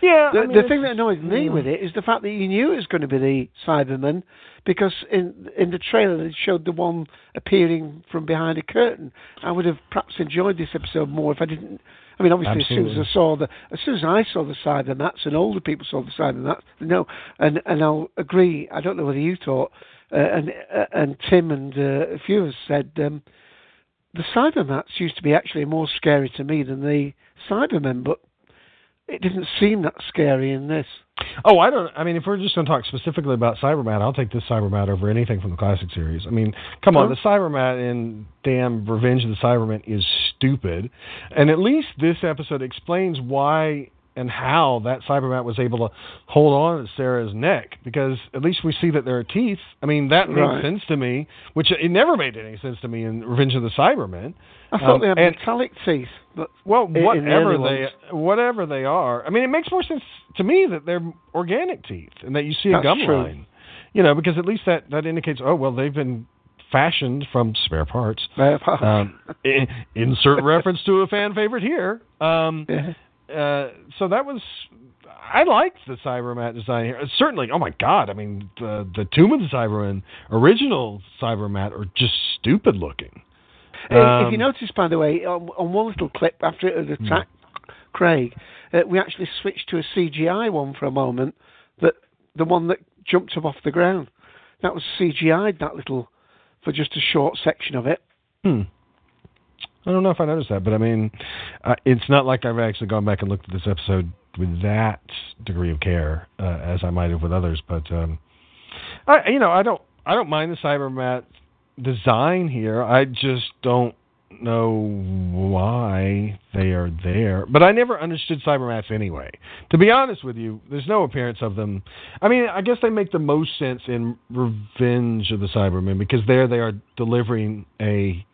Yeah, the, I mean, the thing that annoys me yeah. with it is the fact that you knew it was going to be the Cyberman, because in in the trailer they showed the one appearing from behind a curtain. I would have perhaps enjoyed this episode more if I didn't. I mean, obviously, as soon as I saw the, as soon as I saw the Cybermats and older people saw the side of Cybermats, no, and and I'll agree. I don't know whether you thought, uh, and uh, and Tim and uh, a few of us said um, the Cybermats used to be actually more scary to me than the Cybermen, but it didn't seem that scary in this. Oh, I don't. I mean, if we're just going to talk specifically about Cybermat, I'll take this Cybermat over anything from the classic series. I mean, come on, the Cybermat in damn Revenge of the Cybermen is stupid, and at least this episode explains why and how that Cybermat was able to hold on to Sarah's neck because at least we see that there are teeth. I mean, that makes Right. sense to me, which it never made any sense to me in Revenge of the Cybermen. I thought Um, they had and- metallic teeth, but well, the whatever they whatever they are. I mean, it makes more sense to me that they're organic teeth and that you see a That's gum true. line. You know, because at least that that indicates oh well they've been fashioned from spare parts. Spare parts. Um, insert reference to a fan favorite here. Um, uh, so that was. I liked the Cybermat design here. Certainly, oh my god! I mean, the the Tomb of the Cyberman original Cybermat are just stupid looking. Uh, if Um, you notice, by the way, on, on one little clip after it had Hmm. attacked Craig, uh, we actually switched to a CGI one for a moment. That the one that jumped up off the ground, that was CGI'd. That little for just a short section of it. Hmm. I don't know if I noticed that, but I mean, uh, it's not like I've actually gone back and looked at this episode with that degree of care uh, as I might have with others. But um, I, you know, I don't, I don't mind the Cybermat design here. I just don't know why they are there. But I never understood Cybermats anyway. To be honest with you, there's no appearance of them. I mean, I guess they make the most sense in Revenge of the Cybermen because there they are delivering a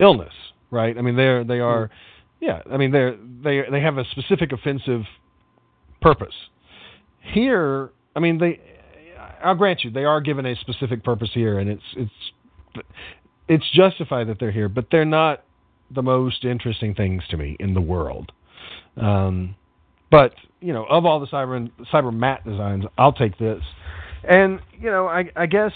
illness, right? I mean, they're they mm-hmm. are, yeah. I mean, they're they they have a specific offensive purpose. Here, I mean, they. I'll grant you, they are given a specific purpose here, and it's it's it's justified that they're here, but they're not the most interesting things to me in the world. Um, but you know, of all the cyber cyber mat designs, I'll take this. And you know, I, I guess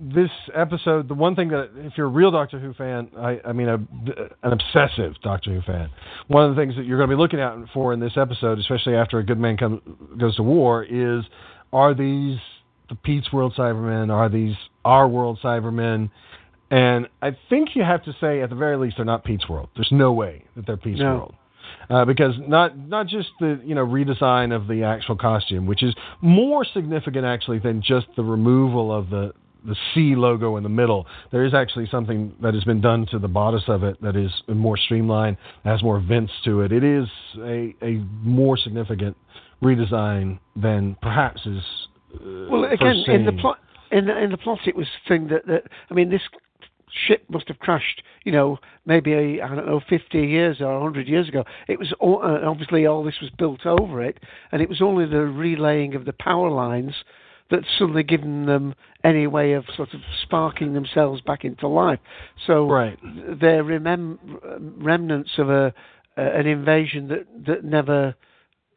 this episode, the one thing that if you're a real Doctor Who fan, I, I mean, a, an obsessive Doctor Who fan, one of the things that you're going to be looking out for in this episode, especially after a good man comes goes to war, is are these the Pete's World Cybermen? Are these our world Cybermen? And I think you have to say, at the very least, they're not Pete's World. There's no way that they're Pete's No. World. Uh, because not not just the you know redesign of the actual costume, which is more significant actually than just the removal of the the C logo in the middle. There is actually something that has been done to the bodice of it that is more streamlined, has more vents to it. It is a a more significant redesign than perhaps is uh, Well, again, in the plot, in the, in the plot, it was the thing that, that I mean, this ship must have crashed. You know, maybe I I don't know, fifty years or hundred years ago. It was all, uh, obviously all this was built over it, and it was only the relaying of the power lines that suddenly given them any way of sort of sparking themselves back into life. So Right. they're remem- remnants of a uh, an invasion that that never.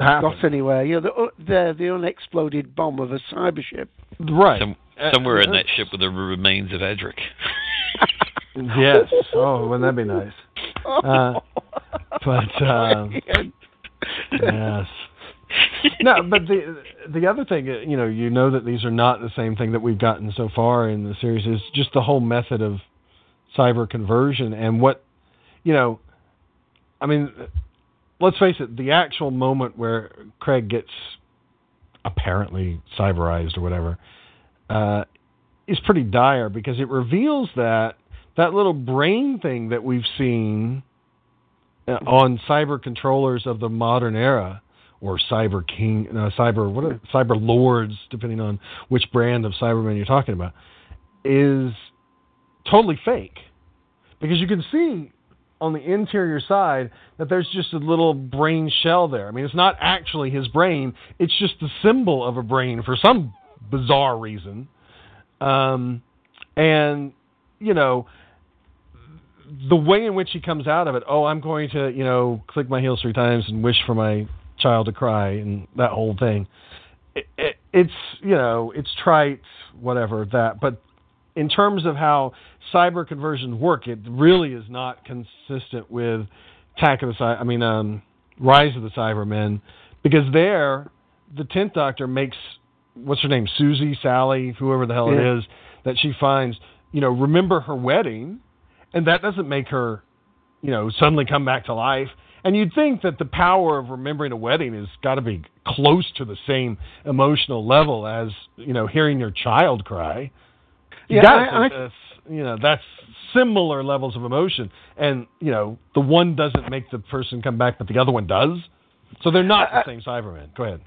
Got anywhere. You know, the, they're the unexploded bomb of a cyber ship. Right. Some, Uh, somewhere in uh, that ship with the remains of Adric. Yes. Oh, wouldn't that be nice? Uh, but um, yes. No, but the the other thing, uh, you know, you know that these are not the same thing that we've gotten so far in the series is just the whole method of cyber conversion and what, you know, I mean, let's face it, the actual moment where Craig gets apparently cyberized or whatever uh, is pretty dire because it reveals that that little brain thing that we've seen uh, on cyber controllers of the modern era or cyber king no, cyber what are, cyber lords depending on which brand of cyberman you're talking about is totally fake. Because you can see on the interior side that there's just a little brain shell there. I mean, it's not actually his brain; it's just the symbol of a brain for some bizarre reason. Um, and you know, the way in which he comes out of it. Oh, I'm going to you know click my heels three times and wish for my child to cry and that whole thing. It, it, it's you know it's trite, whatever that, but in terms of how cyber conversions work, it really is not consistent with Attack of the Cy- I mean, um, Rise of the Cybermen, because there, the tenth Doctor makes what's her name, Susie, Sally, whoever the hell Yeah. it is that she finds, you know, remember her wedding, and that doesn't make her, you know, suddenly come back to life. And you'd think that the power of remembering a wedding has got to be close to the same emotional level as, you know, hearing your child cry. Yeah, I- I- that's, you know, that's similar levels of emotion. And, you know, the one doesn't make the person come back, but the other one does. So they're not the same Cybermen. Go ahead.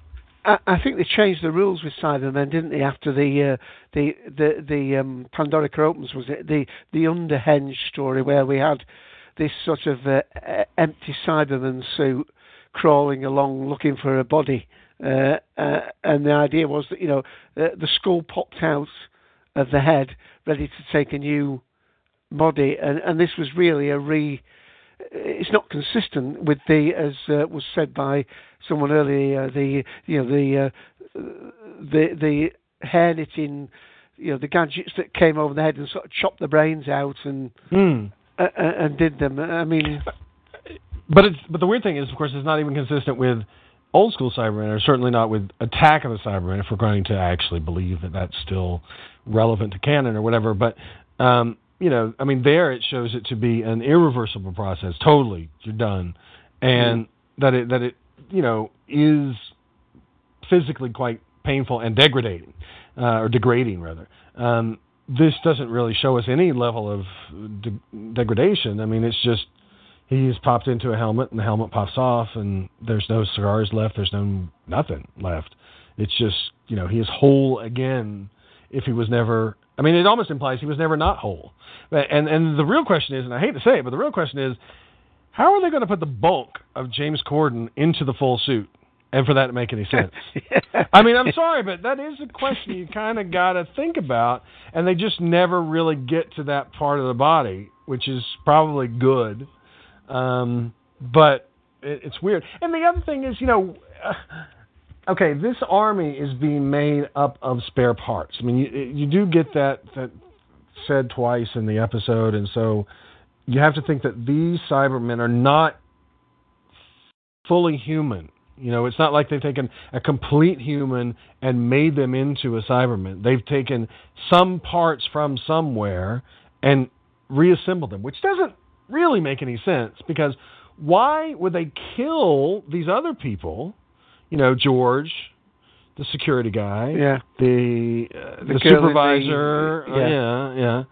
I, think they changed the rules with Cybermen, didn't they? After the uh, the the the um, Pandorica opens, was it the the Underhenge story where we had this sort of uh, uh, empty Cyberman suit crawling along looking for a body, uh, uh, and the idea was that you know uh, the skull popped out of the head, ready to take a new body, and and this was really a re it's not consistent with the, as uh, was said by someone earlier, the you know the uh, the the hair knitting, you know the gadgets that came over the head and sort of chopped the brains out and uh, uh, and did them. I mean, But it's but the weird thing is, of course, it's not even consistent with old school Cybermen, or certainly not with Attack of the Cybermen, if we're going to actually believe that that's still relevant to canon or whatever. But um, you know, I mean, there it shows it to be an irreversible process. Totally, you're done, and that it that it you know is physically quite painful and degrading, uh, or degrading rather. Um, this doesn't really show us any level of de- degradation. I mean, it's just he's popped into a helmet and the helmet pops off and there's no cigars left there's no nothing left. It's just you know he is whole again if he was never i mean it almost implies he was never not whole. And and the real question is and i hate to say it but the real question is how are they going to put the bulk of james corden into the full suit? And for that to make any sense. I mean, I'm sorry, but that is a question you kind of got to think about, and they just never really get to that part of the body, which is probably good. Um, but it, it's weird. And the other thing is, you know, uh, okay, this army is being made up of spare parts. I mean, you, you do get that that said twice in the episode, and so you have to think that these Cybermen are not fully human. You know, it's not like they've taken a complete human and made them into a Cyberman. They've taken some parts from somewhere and reassembled them, which doesn't really make any sense because why would they kill these other people? You know, George, the security guy, Yeah. the uh, The the, in the- supervisor, uh, yeah. yeah, yeah.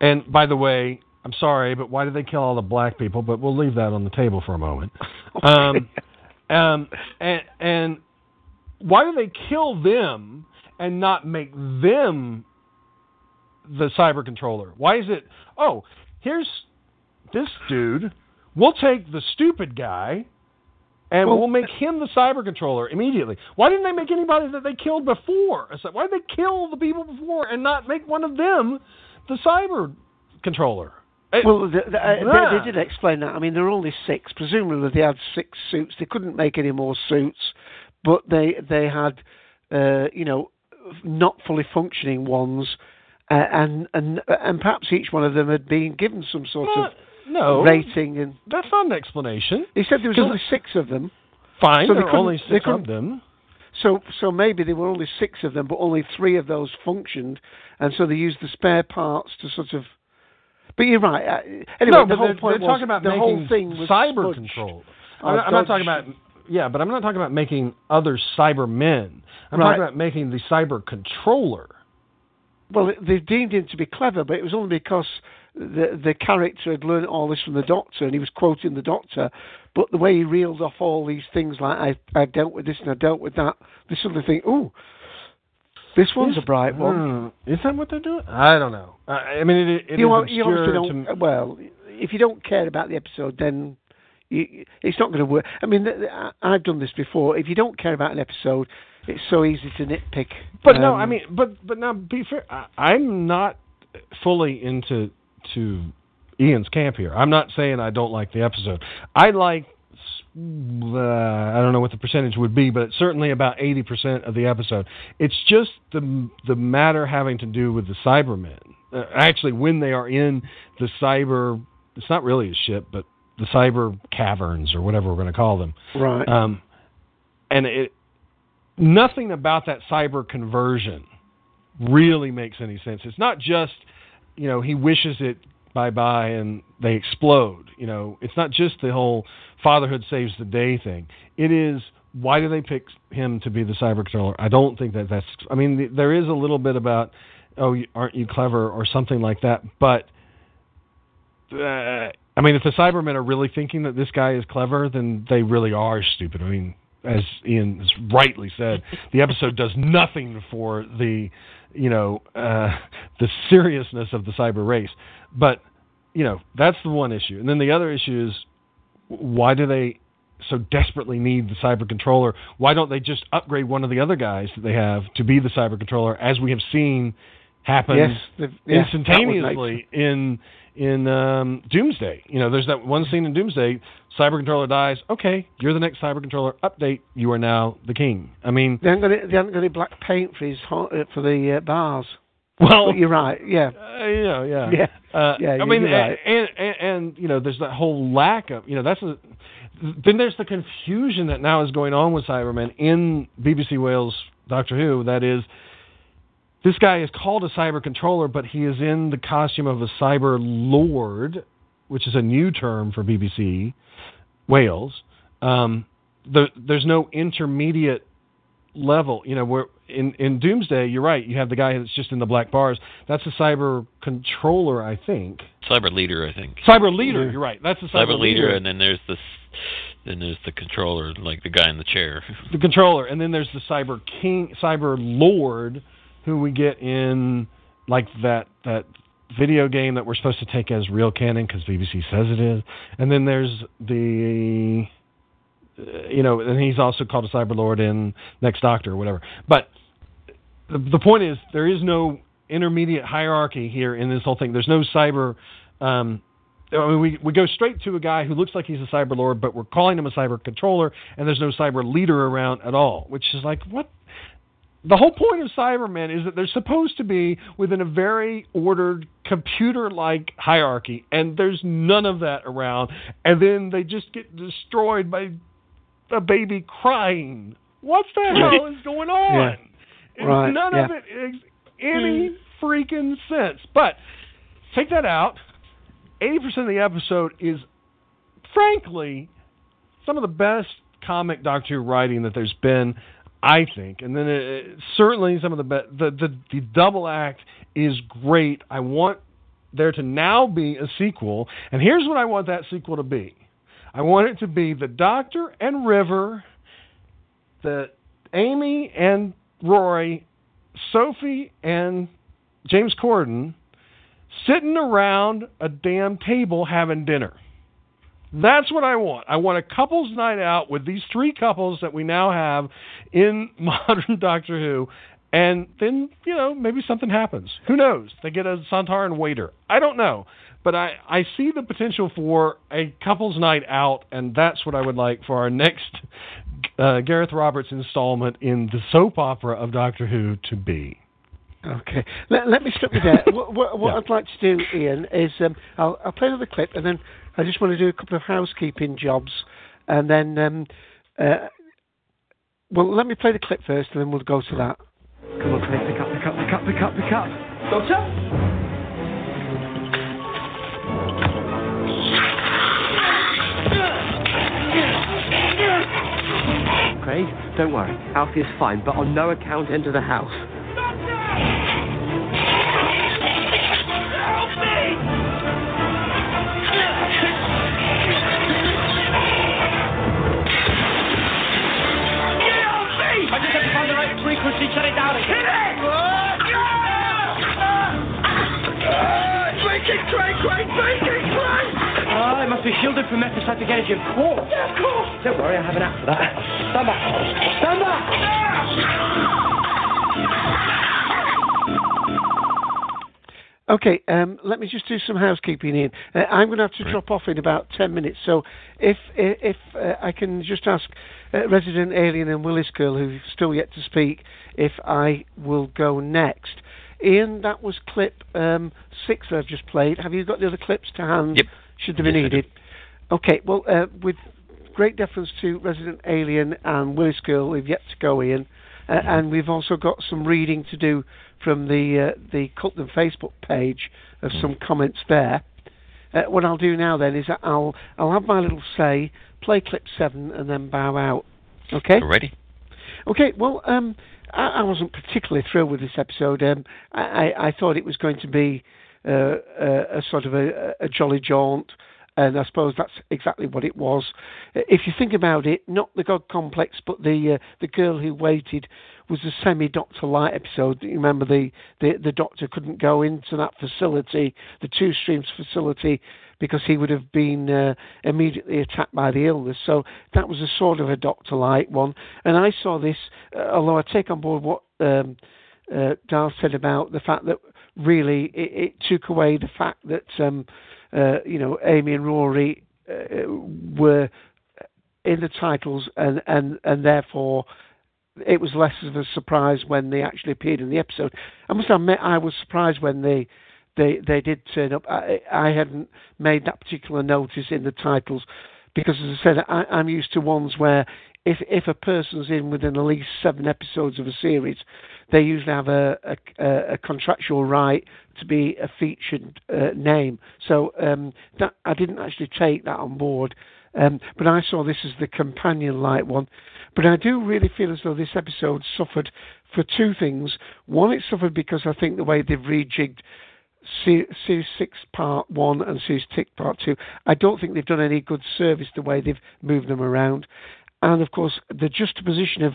And by the way, I'm sorry, but why did they kill all the black people? But we'll leave that on the table for a moment. Um, um, and, and why do they kill them and not make them the cyber controller? Why is it? Oh, here's this dude. We'll take the stupid guy, and Well- we'll make him the cyber controller immediately. Why didn't they make anybody that they killed before? It's like, why did they kill the people before and not make one of them the cyber controller? It- Well, the, the, uh, Yeah. they, they did explain that. I mean, there were only six. Presumably, they had six suits. They couldn't make any more suits, but they they had, uh, you know, not fully functioning ones, uh, and and and perhaps each one of them had been given some sort No, of no. rating. And that's not an explanation. he said there was only six of them. Fine, So there couldn't- only six of them. So so maybe there were only six of them, but only three of those functioned, and so they used the spare parts to sort of. But you're right. Uh, anyway, no, the whole they're, point they're was talking about the whole thing was cyber control. Oh, I'm, not, I'm not talking about yeah, but I'm not talking about making other cyber men. I'm Right. talking about making the cyber controller. Well, they deemed him to be clever, but it was only because the the character had learned all this from the Doctor, and he was quoting the Doctor. But the way he reeled off all these things, like I I dealt with this and I dealt with that, they suddenly think, ooh, this one's a bright one. Hmm, Is that what they're doing? I don't know. I, I mean, it, it you, is you obviously to don't. Well, if you don't care about the episode, then you, it's not going to work. I mean, th- th- I- I've done this before. If you don't care about an episode, it's so easy to nitpick. But no, Um, I mean, but but now be fair. I, I'm not fully into to Ian's camp here. I'm not saying I don't like the episode. I like. Uh, I don't know what the percentage would be, but it's certainly about 80% of the episode. It's just the the matter having to do with the Cybermen. Uh, actually, when they are in the cyber, it's not really a ship, but the cyber caverns or whatever we're going to call them. Right. Um, and it nothing about that cyber conversion really makes any sense. It's not just you know he wishes it bye bye and they explode. You know, it's not just the whole fatherhood saves the day thing. It is why do they pick him to be the cyber controller? I don't think that that's. I mean, there is a little bit about oh, aren't you clever or something like that, but. Uh, I mean, if the Cybermen are really thinking that this guy is clever, then they really are stupid. I mean, as Ian has rightly said, the episode does nothing for the, you know, uh, the seriousness of the cyber race. But, you know, that's the one issue. And then the other issue is why do they so desperately need the cyber controller? Why don't they just upgrade one of the other guys that they have to be the cyber controller, as we have seen happen Yes, yeah, instantaneously in in um, Doomsday? You know, there's that one scene in Doomsday. Cyber controller dies. Okay, you're the next cyber controller. Update. You are now the king. I mean, They haven't got any, haven't got any black paint for his uh, for the uh, bars. Well- But you're right. Yeah. Uh, you know, yeah, Yeah. Uh, Yeah, I mean, right. and, and and you know, there's that whole lack of you know that's a, then there's the confusion that now is going on with Cybermen in BBC Wales Doctor Who. That is, this guy is called a cyber controller, but he is in the costume of a cyber lord, which is a new term for BBC Wales. Um, the, there's no intermediate level. You know, where in in Doomsday, you're right. You have the guy that's just in the black bars. That's a cyber controller, I think. Cyber leader, I think. Cyber leader. You're right. That's a cyber, Cyber leader, and then there's this, then there's the controller, like the guy in the chair. the controller, and then there's the cyber king, cyber lord, who we get in like that that video game that we're supposed to take as real canon because BBC says it is, and then there's the uh, you know, and he's also called a cyber lord in Next Doctor or whatever. But the, the point is, there is no intermediate hierarchy here in this whole thing. There's no cyber. Um, I mean, we we go straight to a guy who looks like he's a cyber lord, but we're calling him a cyber controller, and there's no cyber leader around at all, which is like what. The whole point of Cybermen is that they're supposed to be within a very ordered computer-like hierarchy, and there's none of that around. And then they just get destroyed by a baby crying. What the hell is going on? Yeah. Right, None of it makes any mm. freaking sense. But take that out. 80% of the episode is, frankly, some of the best comic Doctor Who writing that there's been, I think. And then it, certainly some of the, be- the the the double act is great. I want there to now be a sequel, and here's what I want that sequel to be. I want it to be the Doctor and River, the Amy and Rory, Sophie and James Corden sitting around a damn table having dinner. That's what I want. I want a couples night out with these three couples that we now have in modern Doctor Who. And then, you know, maybe something happens. Who knows? They get a Sontaran waiter. I don't know. But I, I see the potential for a couples night out, and that's what I would like for our next uh, Gareth Roberts installment in the soap opera of Doctor Who to be. Okay. Let, let me stop you there. what what, what I'd like to do, Ian, is um, I'll, I'll play another clip, and then I just want to do a couple of housekeeping jobs, and then um, uh, well, let me play the clip first, and then we'll go to that. Come on, Craig, pick up, pick up, pick up, pick up, pick up. Doctor? Craig, don't worry. Alfie is fine, but on no account enter the house. Right shut it down again. Hit it! Break it, Craig, Craig, break it, Craig! must be shielded from metastatic energy, of course. Yeah, of course. Don't worry, I have an app for that. Stand back. Stand back. Okay, um, let me just do some housekeeping in. Uh, I'm going to have to drop off in about 10 minutes, so if if uh, I can just ask uh, Resident Alien and Willis Girl, who've still yet to speak, if I will go next. Ian, that was clip um, six that I've just played. Have you got the other clips to hand? Yep. Should they be Yes, needed? Okay, well, uh, with great deference to Resident Alien and Willis Girl, we've yet to go, Ian, uh, and we've also got some reading to do from the uh, the Cultdom Facebook page of some comments there. Uh, what I'll do now then is I'll I'll have my little say, play clip seven, and then bow out. Okay. Ready? Okay, well, um, I, I wasn't particularly thrilled with this episode. Um, I, I, I thought it was going to be uh, a, a sort of a, a jolly jaunt, and I suppose that's exactly what it was. If you think about it, not the God complex, but the uh, the girl who waited was a semi Doctor Light episode. You remember the, the the Doctor couldn't go into that facility, the Two Streams facility, because he would have been uh, immediately attacked by the illness. So that was a sort of a Doctor Light one. And I saw this, uh, although I take on board what um, uh, Darth said about the fact that really it, it took away the fact that um, uh, you know Amy and Rory uh, were in the titles, and and and therefore it was less of a surprise when they actually appeared in the episode. I must admit, I was surprised when they they they did turn up. I, I hadn't made that particular notice in the titles because, as I said, I, I'm used to ones where if if a person's in within at least seven episodes of a series, they usually have a a, a contractual right to be a featured uh, name. So um, that I didn't actually take that on board. Um, but I saw this as the companion light one. But I do really feel as though this episode suffered for two things. One, it suffered because I think the way they've rejigged Series 6 Part 1 and Series 6 Part 2, I don't think they've done any good service the way they've moved them around. And of course, the juxtaposition of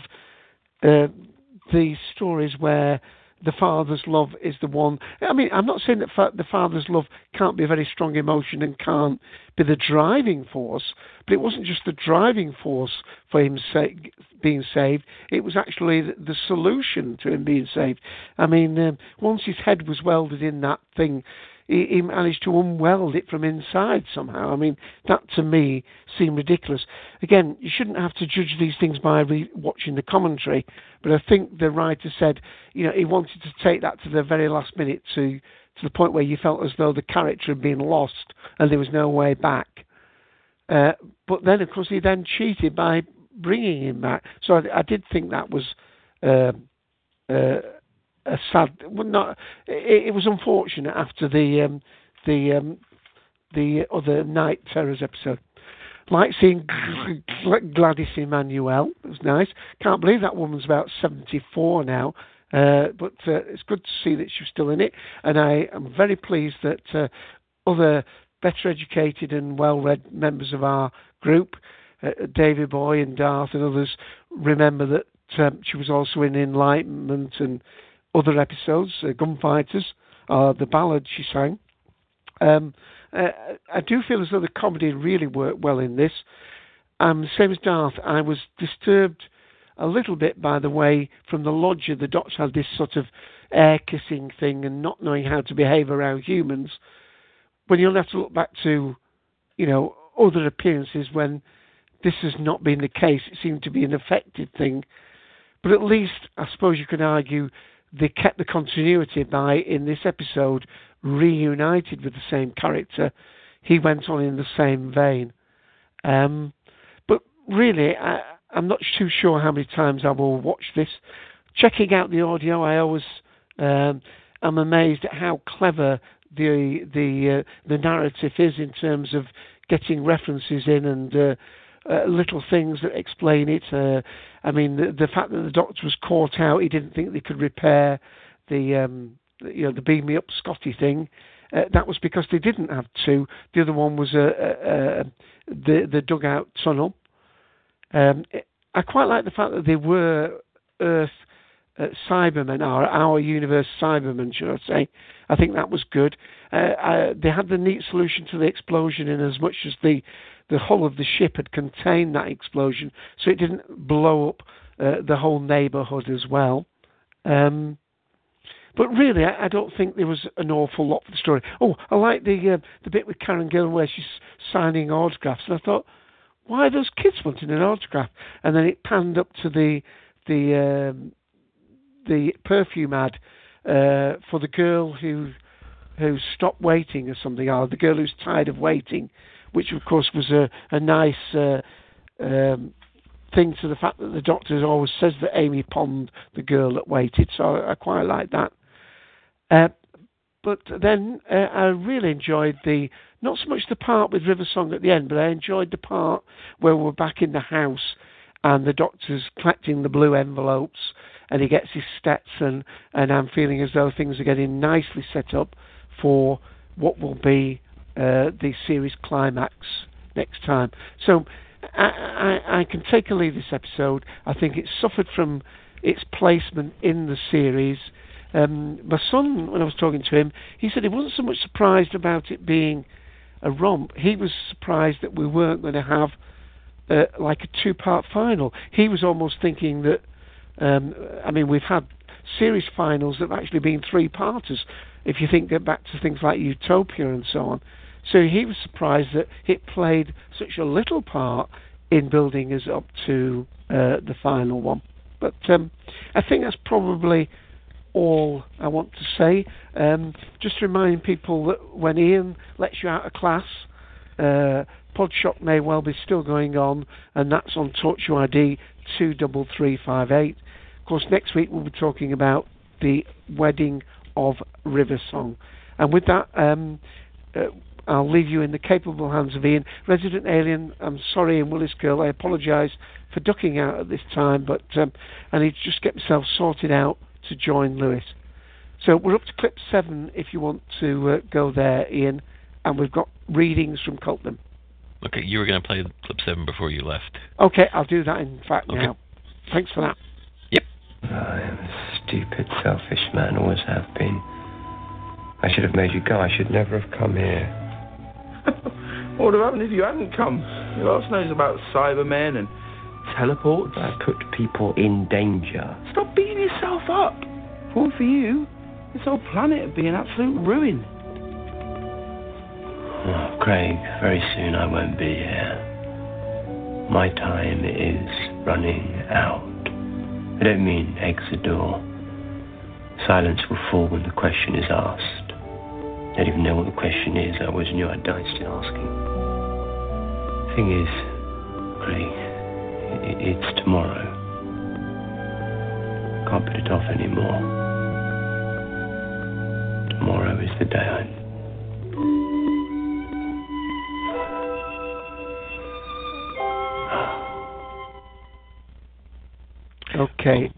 uh, the stories where the father's love is the one. I mean, I'm not saying that fa- the father's love can't be a very strong emotion and can't be the driving force, but it wasn't just the driving force for him sa- being saved. It was actually the, the solution to him being saved. I mean, um, once his head was welded in that thing, he, he managed to unweld it from inside somehow. I mean, that to me seemed ridiculous. Again, you shouldn't have to judge these things by re- watching the commentary, but I think the writer said, you know, he wanted to take that to the very last minute to to the point where you felt as though the character had been lost and there was no way back. Uh, but then, of course, he then cheated by bringing him back. So I, I did think that was. Uh, uh, a sad. Well, not. It, it was unfortunate after the um, the um, the other Night Terrors episode. Like seeing Gl- Gladys Emmanuel. It was nice. Can't believe that woman's about seventy four now. Uh, but uh, it's good to see that she's still in it, and I am very pleased that uh, other better educated and well read members of our group, uh, Davy Boy and Darth and others, remember that um, she was also in Enlightenment and other episodes, uh, Gunfighters, uh, the ballad she sang. Um, uh, I do feel as though the comedy really worked well in this. Um, same as Darth, I was disturbed a little bit by the way from the lodger the Doctor had this sort of air kissing thing and not knowing how to behave around humans. When you'll have to look back to, you know, other appearances when this has not been the case, it seemed to be an affected thing. But at least, I suppose you could argue, they kept the continuity by, in this episode, reunited with the same character. He went on in the same vein. Um, but really, I, I'm not too sure how many times I will watch this. Checking out the audio, I always um, am amazed at how clever the the uh, the narrative is in terms of getting references in and uh, uh, little things that explain it. Uh, I mean, the, the fact that the doctor was caught out, he didn't think they could repair the um, you know the beam me up Scotty thing. Uh, that was because they didn't have two. The other one was uh, uh, uh, the the dugout tunnel. Um, I quite like the fact that they were Earth Cybermen, our our universe Cybermen, should I say? I think that was good. They had the neat solution to the explosion in as much as the the hull of the ship had contained that explosion, so it didn't blow up uh, the whole neighbourhood as well. Um, but really, I, I, don't think there was an awful lot for the story. Oh, I like the uh, the bit with Karen Gillan where she's signing autographs, and I thought, why are those kids wanting an autograph? And then it panned up to the the um, the perfume ad uh, for the girl who who stopped waiting or something, or the girl who's tired of waiting, which of course was a a nice uh, um, thing to the fact that the doctor always says that Amy Pond, the girl that waited. So I, I quite like that. Uh, but then uh, I really enjoyed the not so much the part with River Song at the end, but I enjoyed the part where we're back in the house and the doctor's collecting the blue envelopes and he gets his Stetson, and I'm feeling as though things are getting nicely set up for what will be uh, the series climax next time. So I, I, I can take or leave this episode. I think it suffered from its placement in the series. Um, my son, when I was talking to him, he said he wasn't so much surprised about it being a romp. He was surprised that we weren't going to have uh, like a two-part final. He was almost thinking that. Um, I mean, we've had series finals that have actually been three-parters. If you think back to things like Utopia and so on, so he was surprised that it played such a little part in building us up to uh, the final one. But um, I think that's probably all I want to say. Um, just reminding people that when Ian lets you out of class, uh, Podshock may well be still going on, and that's on TalkShoe ID 23358. Of course, next week we'll be talking about the wedding of River Song. And with that, um, uh, I'll leave you in the capable hands of Ian. Resident Alien, I'm sorry, in Willis Girl, I apologise for ducking out at this time, but um, I need to just get myself sorted out to join Lewis. So we're up to clip seven if you want to uh, go there, Ian, and we've got readings from Cultdom. Okay, you were going to play clip seven before you left. Okay, I'll do that in fact okay. now. Thanks for that. Yep. I am a stupid, selfish man, always have been. I should have made you go. I should never have come here. What would have happened if you hadn't come? Who else knows about Cybermen and teleports? I put people in danger. Stop beating yourself up. All for you, this whole planet would be an absolute ruin. Oh, Craig, very soon I won't be here. My time is running out. I don't mean exit door. Silence will fall when the question is asked. I don't even know what the question is. I always knew I'd die still asking. Thing is, Craig, it's tomorrow. Can't put it off anymore. Tomorrow is the day I. Okay.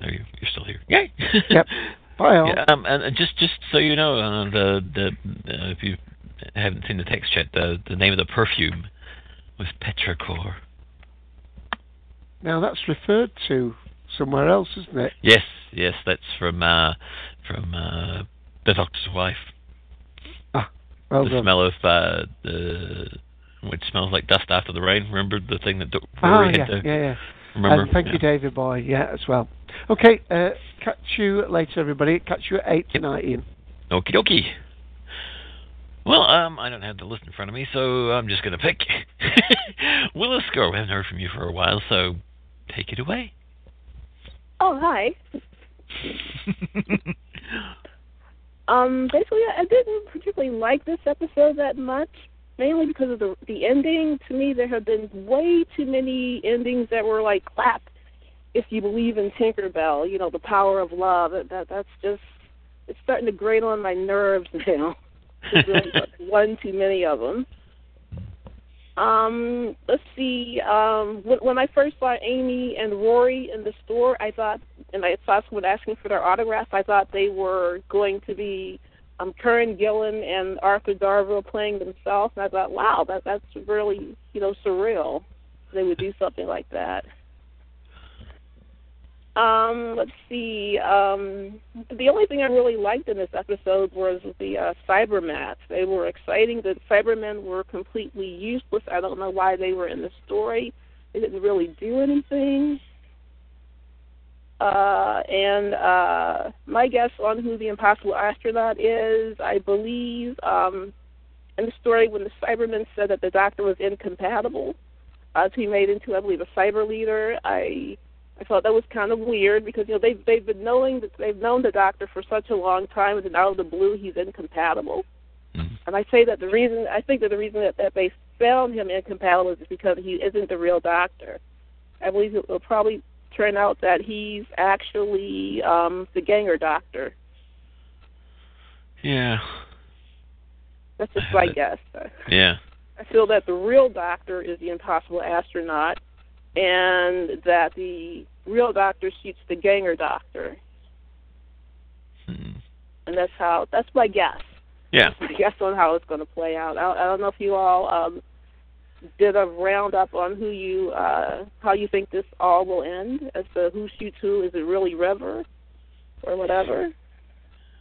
There you, you're still here. Yay! yep. Bye all. Yeah, um, and just just so you know, uh, the the uh, if you haven't seen the text yet, the the name of the perfume was Petrichor. Now that's referred to somewhere else, isn't it? Yes, yes, that's from uh, from uh, the Doctor's wife. Ah, well the done. smell of uh, the which smells like dust after the rain. Remember the thing that Dr. Ah, Rory yeah, had to yeah, yeah. remember? And thank yeah. you, David Boy. Yeah, as well. Okay, uh, catch you later, everybody. Catch you at eight tonight, Ian. Okie dokie. Well, um, I don't have the list in front of me, so I'm just going to pick Willis Girl. We haven't heard from you for a while, so take it away. Oh, hi. um, basically, I didn't particularly like this episode that much, mainly because of the the ending. To me, there have been way too many endings that were like clap if you believe in Tinkerbell. You know, the power of love. That, that that's just it's starting to grate on my nerves now. There's really one too many of them. Um, let's see. Um, when, when I first saw Amy and Rory in the store, I thought, and I saw someone asking for their autograph. I thought they were going to be um, Karen Gillan and Arthur Darvill playing themselves. And I thought, wow, that that's really you know surreal. They would do something like that. Um, let's see. Um, the only thing I really liked in this episode was the uh, Cybermats. They were exciting. The Cybermen were completely useless. I don't know why they were in the story. They didn't really do anything. Uh, and uh, my guess on who the impossible astronaut is, I believe, um, in the story when the Cybermen said that the Doctor was incompatible uh, to be made into, I believe, a cyber leader. I I thought that was kind of weird because you know they've they've been knowing that they've known the doctor for such a long time, and then out of the blue he's incompatible. Mm-hmm. And I say that the reason I think that the reason that, that they found him incompatible is because he isn't the real doctor. I believe it will probably turn out that he's actually um the Ganger doctor. Yeah. That's just my guess. Yeah. I feel that the real doctor is the impossible astronaut, and that the real doctor shoots the Ganger doctor. Hmm. And that's how. That's my guess. Yeah. Guess on how it's going to play out. I, I don't know if you all um, did a roundup on who you, uh, how you think this all will end as to who shoots who. Is it really River or whatever?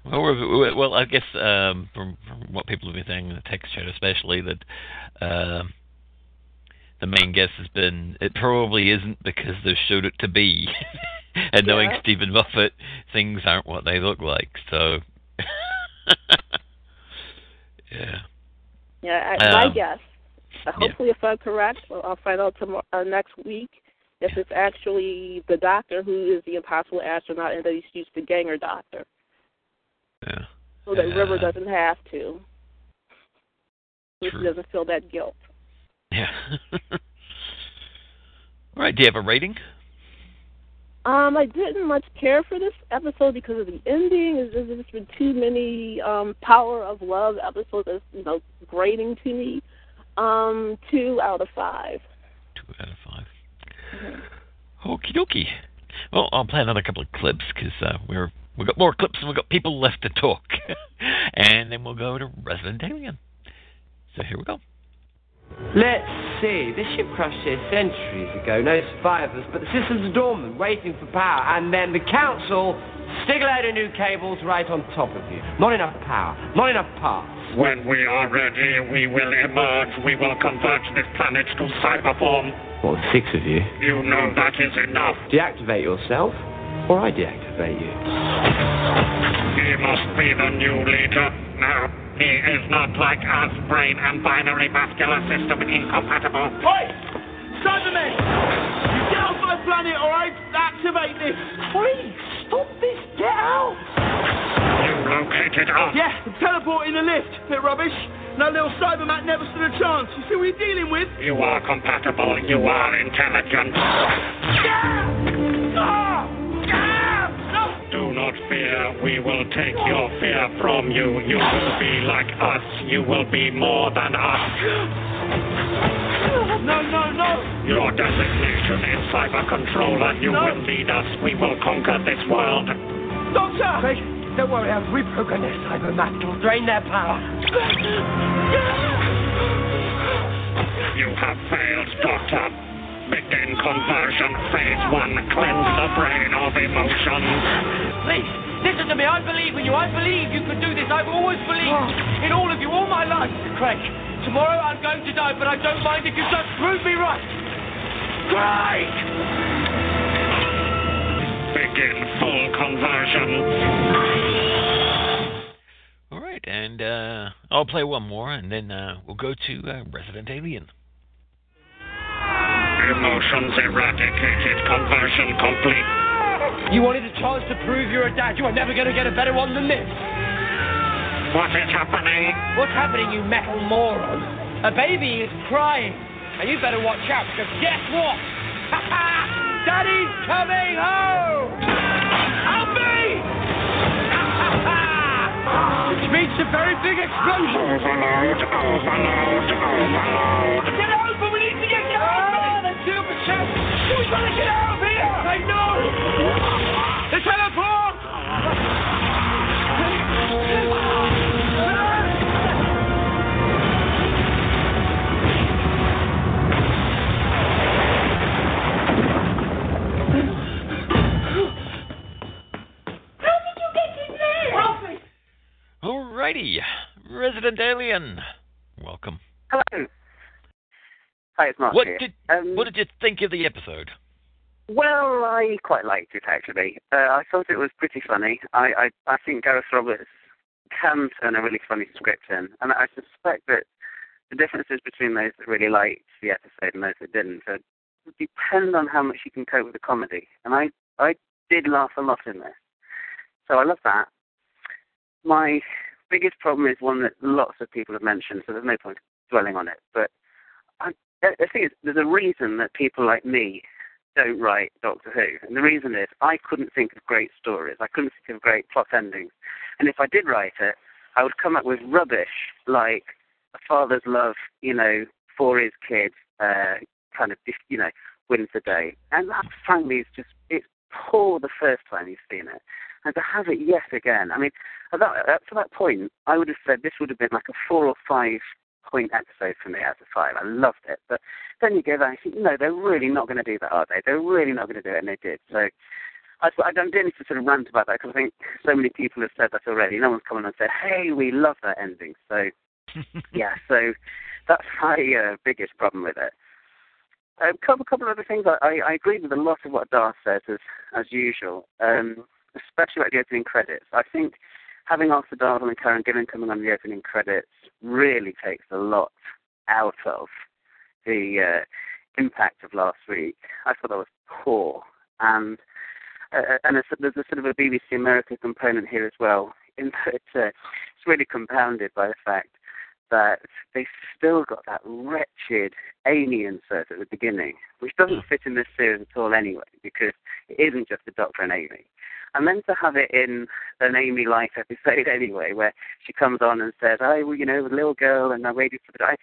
Well, we're, well, I guess um, from, from what people have been saying in the text chat, especially that uh, the main guess has been it probably isn't because they showed it to be, and knowing Steven Moffat, things aren't what they look like. So, yeah, Yeah, I, my Um, guess. Uh, hopefully, if I'm correct, well, I'll find out tomorrow, uh, next week if it's actually the doctor who is the impossible astronaut and that he's shoots the Ganger doctor, yeah, so that River doesn't have to. So True. she doesn't feel that guilt. Yeah. All right. Do you have a rating? Um, I didn't much care for this episode because of the ending. There's just been too many um, Power of Love episodes that's you know grating to me. Um, two out of five. Two out of 5 Okie dokie. Well, I'll play another couple of clips because uh, we're we've got more clips and we've got people left to talk, and then we'll go to Resident Alien. So here we go. Let's see. This ship crashed here centuries ago. No survivors, but the systems are dormant, waiting for power. And then the council stick a load of new cables right on top of you. Not enough power. Not enough parts. When we are ready, we will emerge. We will convert this planet to cyberform. What, six of you? You know that is enough. Deactivate yourself, or I deactivate you. He must be the new leader. No, he is not like us, brain and binary vascular system incompatible. Oi! Cybermen! You get off my planet or I activate this! Please, stop this! Get out! You located us. Yeah, teleport in the lift. Bit rubbish. No little Cybermat never stood a chance. You see what you're dealing with? You are compatible. You are intelligent. Ah! Ah! Do not fear. We will take your fear from you. You will be like us. You will be more than us. No, no, no! Your designation is cyber controller. You No. will lead us. We will conquer this world. Doctor! Don't worry, I've reprogrammed their cybermat to drain their power. You have failed, Doctor. Begin conversion phase one. Cleanse the brain of emotions. Please, listen to me. I believe in you. I believe you can do this. I've always believed in all of you, all my life. Craig, tomorrow I'm going to die, but I don't mind if you just prove me right. Craig! Begin full conversion. All right, and uh, I'll play one more, and then uh, we'll go to uh, Resident Alien. Emotions eradicated. Conversion complete. You wanted a chance to prove you're a dad. You are never going to get a better one than this. What is happening? What's happening, you metal moron? A baby is crying. And you better watch out, because guess what? Daddy's coming home! Help me! Which means a very big explosion. Overload, overload, overload. Get over! stupid shit. We gotta get out of here. I know. The teleport. Alrighty, Resident Alien, welcome. Hello. It's What here. did Um, What did you think of the episode? Well, I quite liked it actually. Uh, I thought it was pretty funny. I, I I think Gareth Roberts can turn a really funny script in, and I suspect that the differences between those that really liked the episode and those that didn't uh, would depend on how much you can cope with the comedy. And I I did laugh a lot in this, so I love that. My biggest problem is one that lots of people have mentioned, so there's no point dwelling on it. But I, I think it's, there's a reason that people like me don't write Doctor Who. And the reason is I couldn't think of great stories. I couldn't think of great plot endings. And if I did write it, I would come up with rubbish like a father's love, you know, for his kid, uh, kind of, you know, wins the day. And that, frankly, is just, it's poor the first time you've seen it. And to have it yet again, I mean, at that, up to that point, I would have said this would have been like a four or five point episode for me out of five. I loved it. But then you go back and think, no, they're really not going to do that, are they? They're really not going to do it, and they did. So I, I don't need to sort of rant about that because I think so many people have said that already. No one's come on and said, hey, we love that ending. So, yeah, so that's my uh, biggest problem with it. A couple, couple of other things. I, I, I agree with a lot of what Darth says, as, as usual, um, especially about the opening credits. I think having Arthur Darvill and Karen Gillan coming on the opening credits really takes a lot out of the uh, impact of last week. I thought that was poor, and uh, and there's, there's a sort of a BBC America component here as well. In that uh, it's really compounded by the fact that they still got that wretched Amy insert at the beginning, which doesn't mm. fit in this series at all anyway, because it isn't just the Doctor and Amy. And then to have it in an Amy Light episode anyway, where she comes on and says, "I, well, you know, the little girl, and I waited for the." I,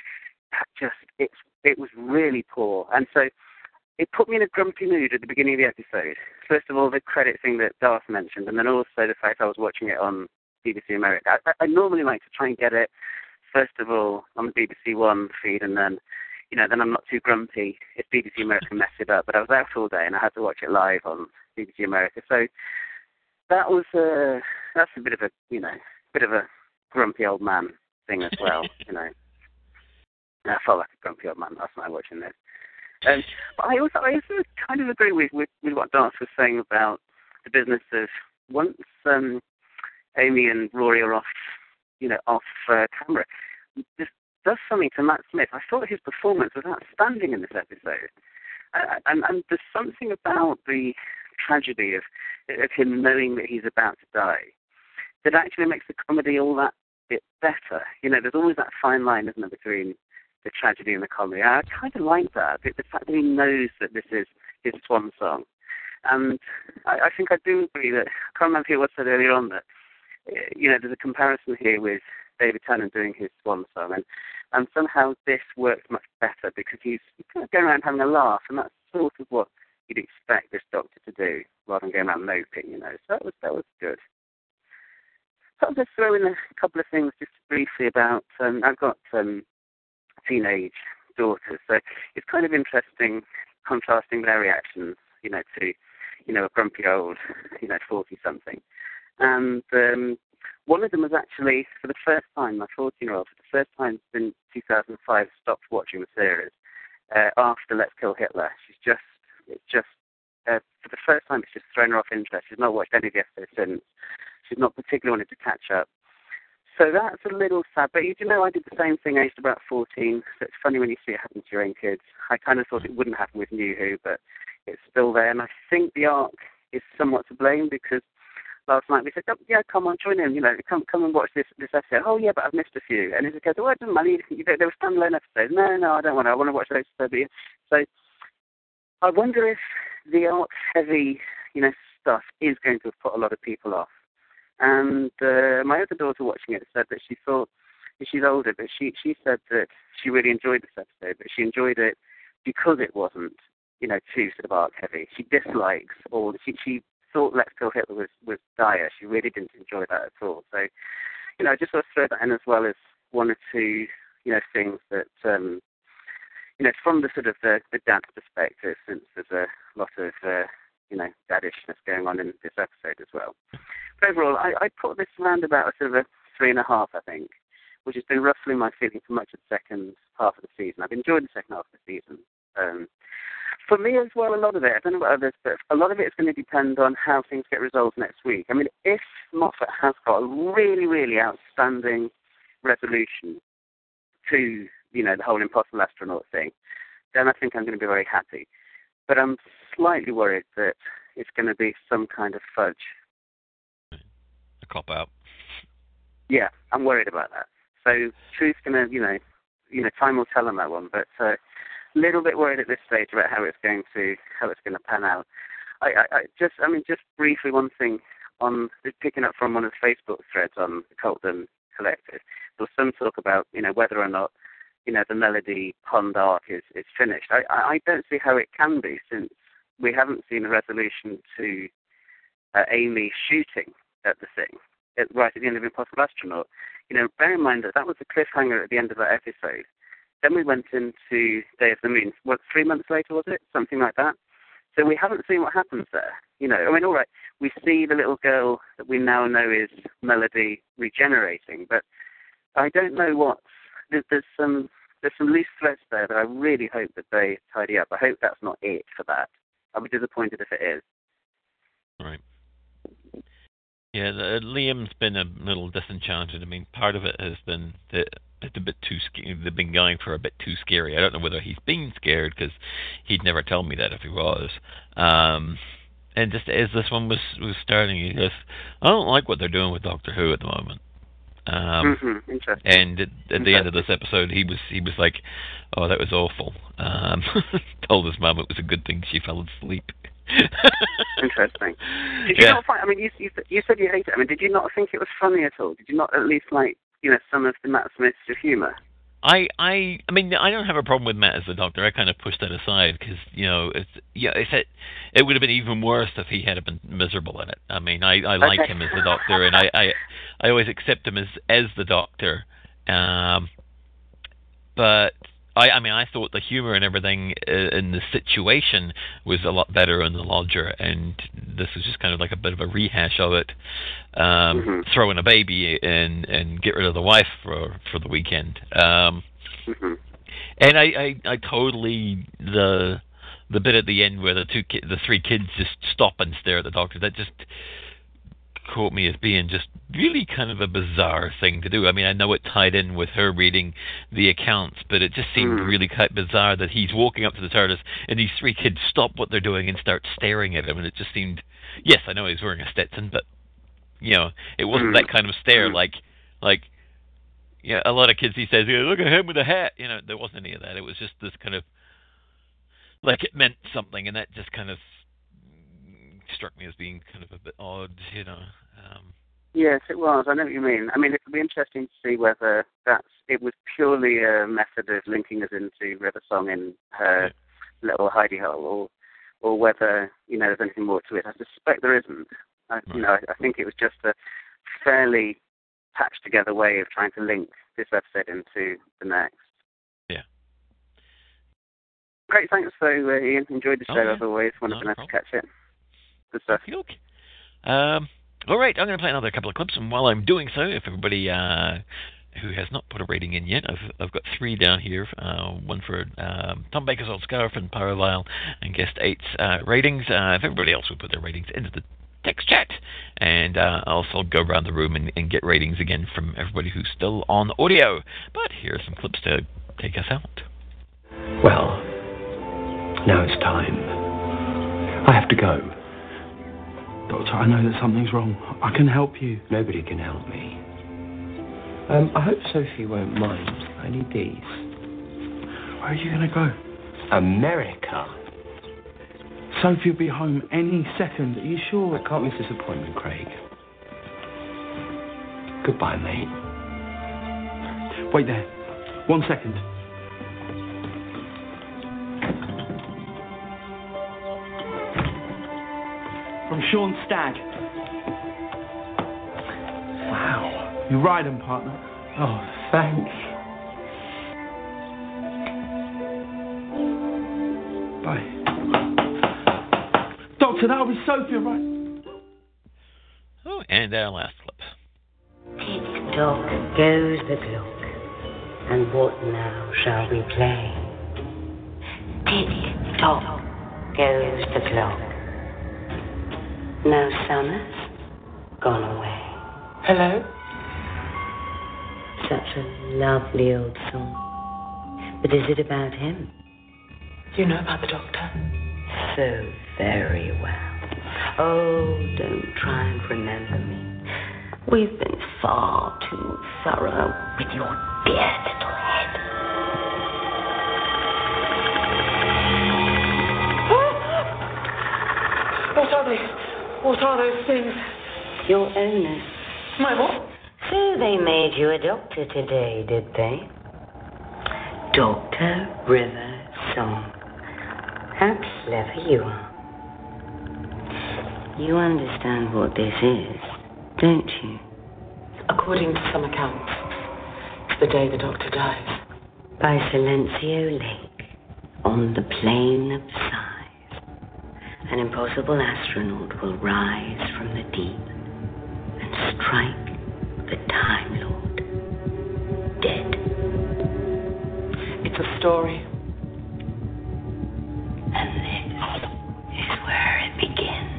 that just it's it was really poor, and so it put me in a grumpy mood at the beginning of the episode. First of all, the credit thing that Darth mentioned, and then also the fact I was watching it on BBC America. I, I normally like to try and get it first of all on the BBC One feed, and then you know then I'm not too grumpy if BBC America mess it up. But I was out all day and I had to watch it live on BBC America, so that was uh, that's a bit of a you know bit of a grumpy old man thing as well. you know, I felt like a grumpy old man last night watching this. Um, but I also I also kind of agree with with, with what Darth was saying about the business of once um, Amy and Rory are off, you know, off uh, camera. This does something to Matt Smith. I thought his performance was outstanding in this episode, uh, and, and there's something about the tragedy of of him knowing that he's about to die that actually makes the comedy all that bit better. You know, there's always that fine line, isn't there, between the tragedy and the comedy. I kind of like that, the, the fact that he knows that this is his swan song. And I, I think I do agree that, I can't remember who was said earlier on that, you know, there's a comparison here with David Tennant doing his swan song, and, and somehow this works much better because he's kind of going around having a laugh, and that's sort of what you'd expect this doctor to do, rather than going around moping, you know. So that was that was good. So I'll just throw in a couple of things just briefly about. Um, I've got um, teenage daughters, so it's kind of interesting contrasting their reactions, you know, to you know a grumpy old, you know, forty something, and um, one of them was actually for the first time, my 14 year old, for the first time since 2005, stopped watching the series uh, after Let's Kill Hitler. She's just it's just uh, for the first time it's just thrown her off interest. She's not watched any of the episodes since. She's not particularly wanted to catch up. So that's a little sad. But you know, I did the same thing aged about 14. So it's funny when you see it happen to your own kids. I kind of thought it wouldn't happen with New Who, but it's still there. And I think the arc is somewhat to blame because last night we said, oh, yeah, come on, join in. You know, come come and watch this this episode. Oh yeah, but I've missed a few. And case of, well, it doesn't matter. You, you, there were standalone episodes. No, no, I don't want to. I want to watch those. So I wonder if the art heavy, you know, stuff is going to put a lot of people off. And uh, my other daughter watching it said that she thought she's older, but she she said that she really enjoyed this episode, but she enjoyed it because it wasn't, you know, too sort of arc heavy. She dislikes all. She she thought Let's Kill Hitler was was dire. She really didn't enjoy that at all. So, you know, I just sort of throw that in as well as one or two, you know, things that um, you know, from the sort of the, the dad perspective, since there's a lot of, uh, you know, daddishness going on in this episode as well. But overall, I, I put this around about a sort of a three and a half, I think, which has been roughly my feeling for much of the second half of the season. I've enjoyed the second half of the season. Um, for me as well, a lot of it, I don't know about others, but a lot of it is going to depend on how things get resolved next week. I mean, if Moffat has got a really, really outstanding resolution to, you know, the whole impossible astronaut thing, then I think I'm going to be very happy. But I'm slightly worried that it's going to be some kind of fudge. A cop out. Yeah, I'm worried about that. So truth's going to, you know, you know, time will tell on that one. But a little bit worried at this stage about how it's going to how it's going to pan out. I, I, I just, I mean, just briefly, one thing on picking up from one of the Facebook threads on the Cultdom Collective. There was some talk about, you know, whether or not, you know, the Melody Pond arc is is finished. I, I don't see how it can be since we haven't seen a resolution to uh, Amy shooting at the thing at, right at the end of Impossible Astronaut. You know, bear in mind that that was the cliffhanger at the end of that episode. Then we went into Day of the Moon. What, three months later was it? Something like that. So we haven't seen what happens there. You know, I mean, all right, we see the little girl that we now know is Melody regenerating, but I don't know what. There's, some there's some loose threads there that I really hope that they tidy up. I hope that's not it for that. I'll be disappointed if it is. Right. Yeah, Liam's been a little disenchanted. I mean, part of it has been that it's a bit too scary. They've been going for a bit too scary. I don't know whether he's been scared because he'd never tell me that if he was. Um, and just as this one was was starting, he goes, "I don't like what they're doing with Doctor Who at the moment." Um, mm-hmm. Interesting. And at, at the end of this episode, he was he was like, "Oh, that was awful." Um, told his mum it was a good thing she fell asleep. Interesting. Did you Yeah. not find? I mean, you, you you said you hate it. I mean, did you not think it was funny at all? Did you not at least like you know some of the Matt Smith's humour? I I I mean I don't have a problem with Matt as the Doctor. I kind of pushed that aside because you know it's yeah if it it would have been even worse if he had been miserable in it. I mean I I like Okay. him as the Doctor and I I I always accept him as as the Doctor. Um, but I I mean I thought the humor and everything uh, in the situation was a lot better in the Lodger, and this was just kind of like a bit of a rehash of it. Um, Mm-hmm. Throw in a baby and and get rid of the wife for for the weekend. Um, Mm-hmm. and I, I, I totally the the bit at the end where the two ki- the three kids just stop and stare at the doctor. That just caught me as being just really kind of a bizarre thing to do. I mean, I know it tied in with her reading the accounts, but it just seemed hmm. really quite bizarre that he's walking up to the TARDIS and these three kids stop what they're doing and start staring at him, and it just seemed. Yes, I know he's wearing a Stetson, but you know, it wasn't hmm. that kind of stare hmm. like like yeah, a lot of kids he says, yeah, look at him with a hat. You know, there wasn't any of that. It was just this kind of like it meant something, and that just kind of struck me as being kind of a bit odd. You know, um, Yes, it was. I know what you mean. I mean, it would be interesting to see whether that's it was purely a method of linking us into River Song in her little hidey hole, or or whether you know there's anything more to it. I suspect there isn't. I, you know, I, I think it was just a fairly patched together way of trying to link this episode into the next. Yeah. Great, thanks though, uh, Ian. Enjoyed the Oh, show yeah. as always. When Not I've a been able to catch it. Good stuff. Um, all right, I'm going to play another couple of clips, and while I'm doing so, if everybody uh, who has not put a rating in yet, I've I've got three down here. Uh, one for um, Tom Baker's Old Scarf and Pyrovile and Guest Eight's uh, ratings. Uh, if everybody else would put their ratings into the text chat, and uh, I'll also go around the room and, and get ratings again from everybody who's still on audio. But here are some clips to take us out. Well, now it's time. I have to go. Doctor, I know that something's wrong. I can help you. Nobody can help me. Um, I hope Sophie won't mind. I need these. Where are you going to go? America. Sophie will be home any second. Are you sure? I can't miss this appointment, Craig. Goodbye, mate. Wait there. One second. From Sean Stagg. Wow. You ride him, partner. Oh, thanks. Bye. Doctor, that'll be Sophie, all right? Oh, and our last clip. Tick tock goes the clock. And what now shall we play? Tick tock goes the clock. Now Summers gone away. Hello? Such a lovely old song. But is it about him? Do you know about the doctor? So very well. Oh, don't try and remember me. We've been far too thorough with your dear little head. What are they? What are those things? Your owners. My what? So they made you a doctor today, did they? Dr. River Song. How clever you are. You understand what this is, don't you? According to some accounts, it's the day the doctor dies. By Silencio Lake, on the plain of sighs, an impossible astronaut will rise from the deep and strike the Time Lord dead. It's a story. And this is where it begins.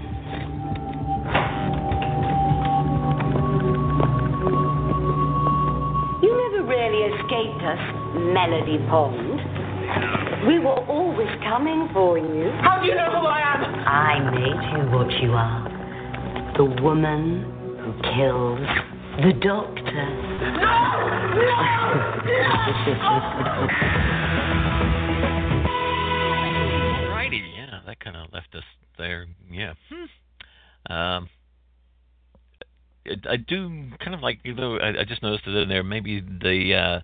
You never really escaped us, Melody Pond. We were always coming for you. How do you know who I am? I made you what you are. The woman who kills the doctor. No No! no! Righty, yeah, that kind of left us there. Yeah. Hmm. Um, I do kind of like, you know, I, I just noticed it in there. Maybe the uh,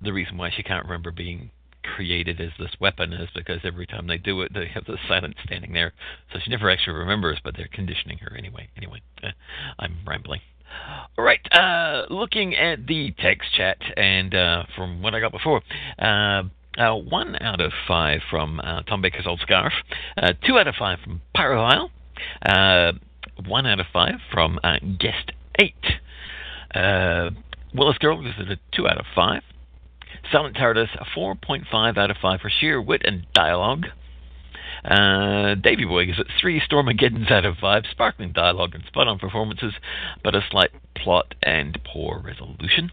the reason why she can't remember being created as this weapon is because every time they do it, they have the silent standing there, so she never actually remembers. But they're conditioning her anyway. Anyway, uh, I'm rambling. All right, uh, looking at the text chat, and uh, from what I got before, uh, uh, one out of five from uh, Tom Baker's Old Scarf, uh, two out of five from Pyrovile, uh, one out of five from uh, Guest 8. Uh, Willis Girl gives it a two out of five. Silent TARDIS, a 4.5 out of 5 for sheer wit and dialogue. Uh, Davy Boy gives it three Stormageddons out of five, sparkling dialogue and spot-on performances, but a slight plot and poor resolution.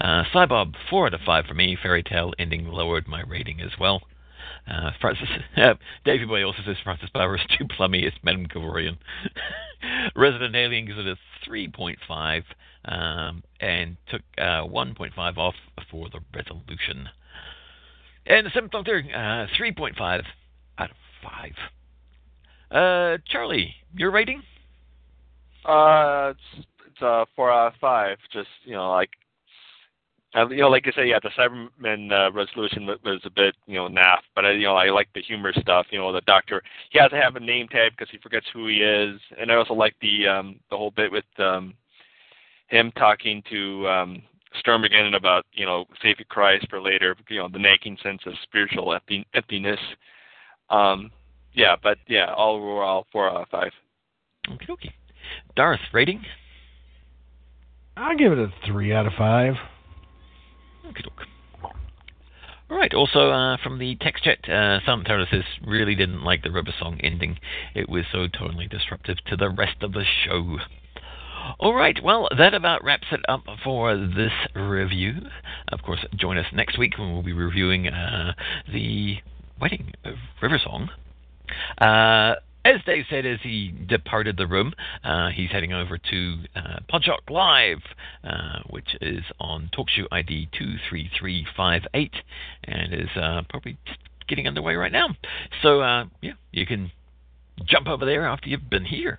Uh, Cybob, four out of five for me. Fairy Tale ending lowered my rating as well. Uh, Francis, uh, Davy Boy also says Frances Barber is too plummy. It's Madame Kovarian. Resident Alien gives it a 3.5 um, and took uh, 1.5 off for the resolution. And the Seventh Doctor, uh, 3.5 out of 5. Uh, Charlie, your rating? Uh, it's it's a four out of five. Just you know, like uh, you know, like I said, yeah, the Cyberman uh, resolution was, was a bit you know naff, but I, you know, I like the humor stuff. You know, the Doctor he has to have a name tag because he forgets who he is, and I also like the um the whole bit with um him talking to um Stormageddon about you know saving Christ for later. You know, the nagging sense of spiritual empty, emptiness. Um, yeah, but yeah, all overall four out of five. Okay, okay. Darth, rating? I'll give it a three out of five. Okay, All right. Also, uh, from the text chat, uh, Silent Terror says really didn't like the River Song ending. It was so totally disruptive to the rest of the show. All right. Well, that about wraps it up for this review. Of course, join us next week when we'll be reviewing uh, the wedding of River Song. Uh, as Dave said, as he departed the room, uh, he's heading over to uh, Podshock Live, uh, which is on TalkShoe ID 23358, and is uh, probably getting underway right now. So, uh, yeah, you can jump over there after you've been here.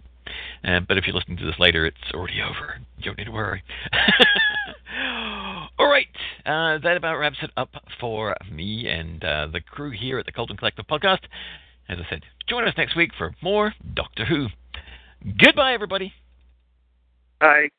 Uh, but if you're listening to this later, it's already over. You don't need to worry. All right, uh, that about wraps it up for me and uh, the crew here at the Cultdom Collective Podcast. As I said, join us next week for more Doctor Who. Goodbye, everybody. Bye.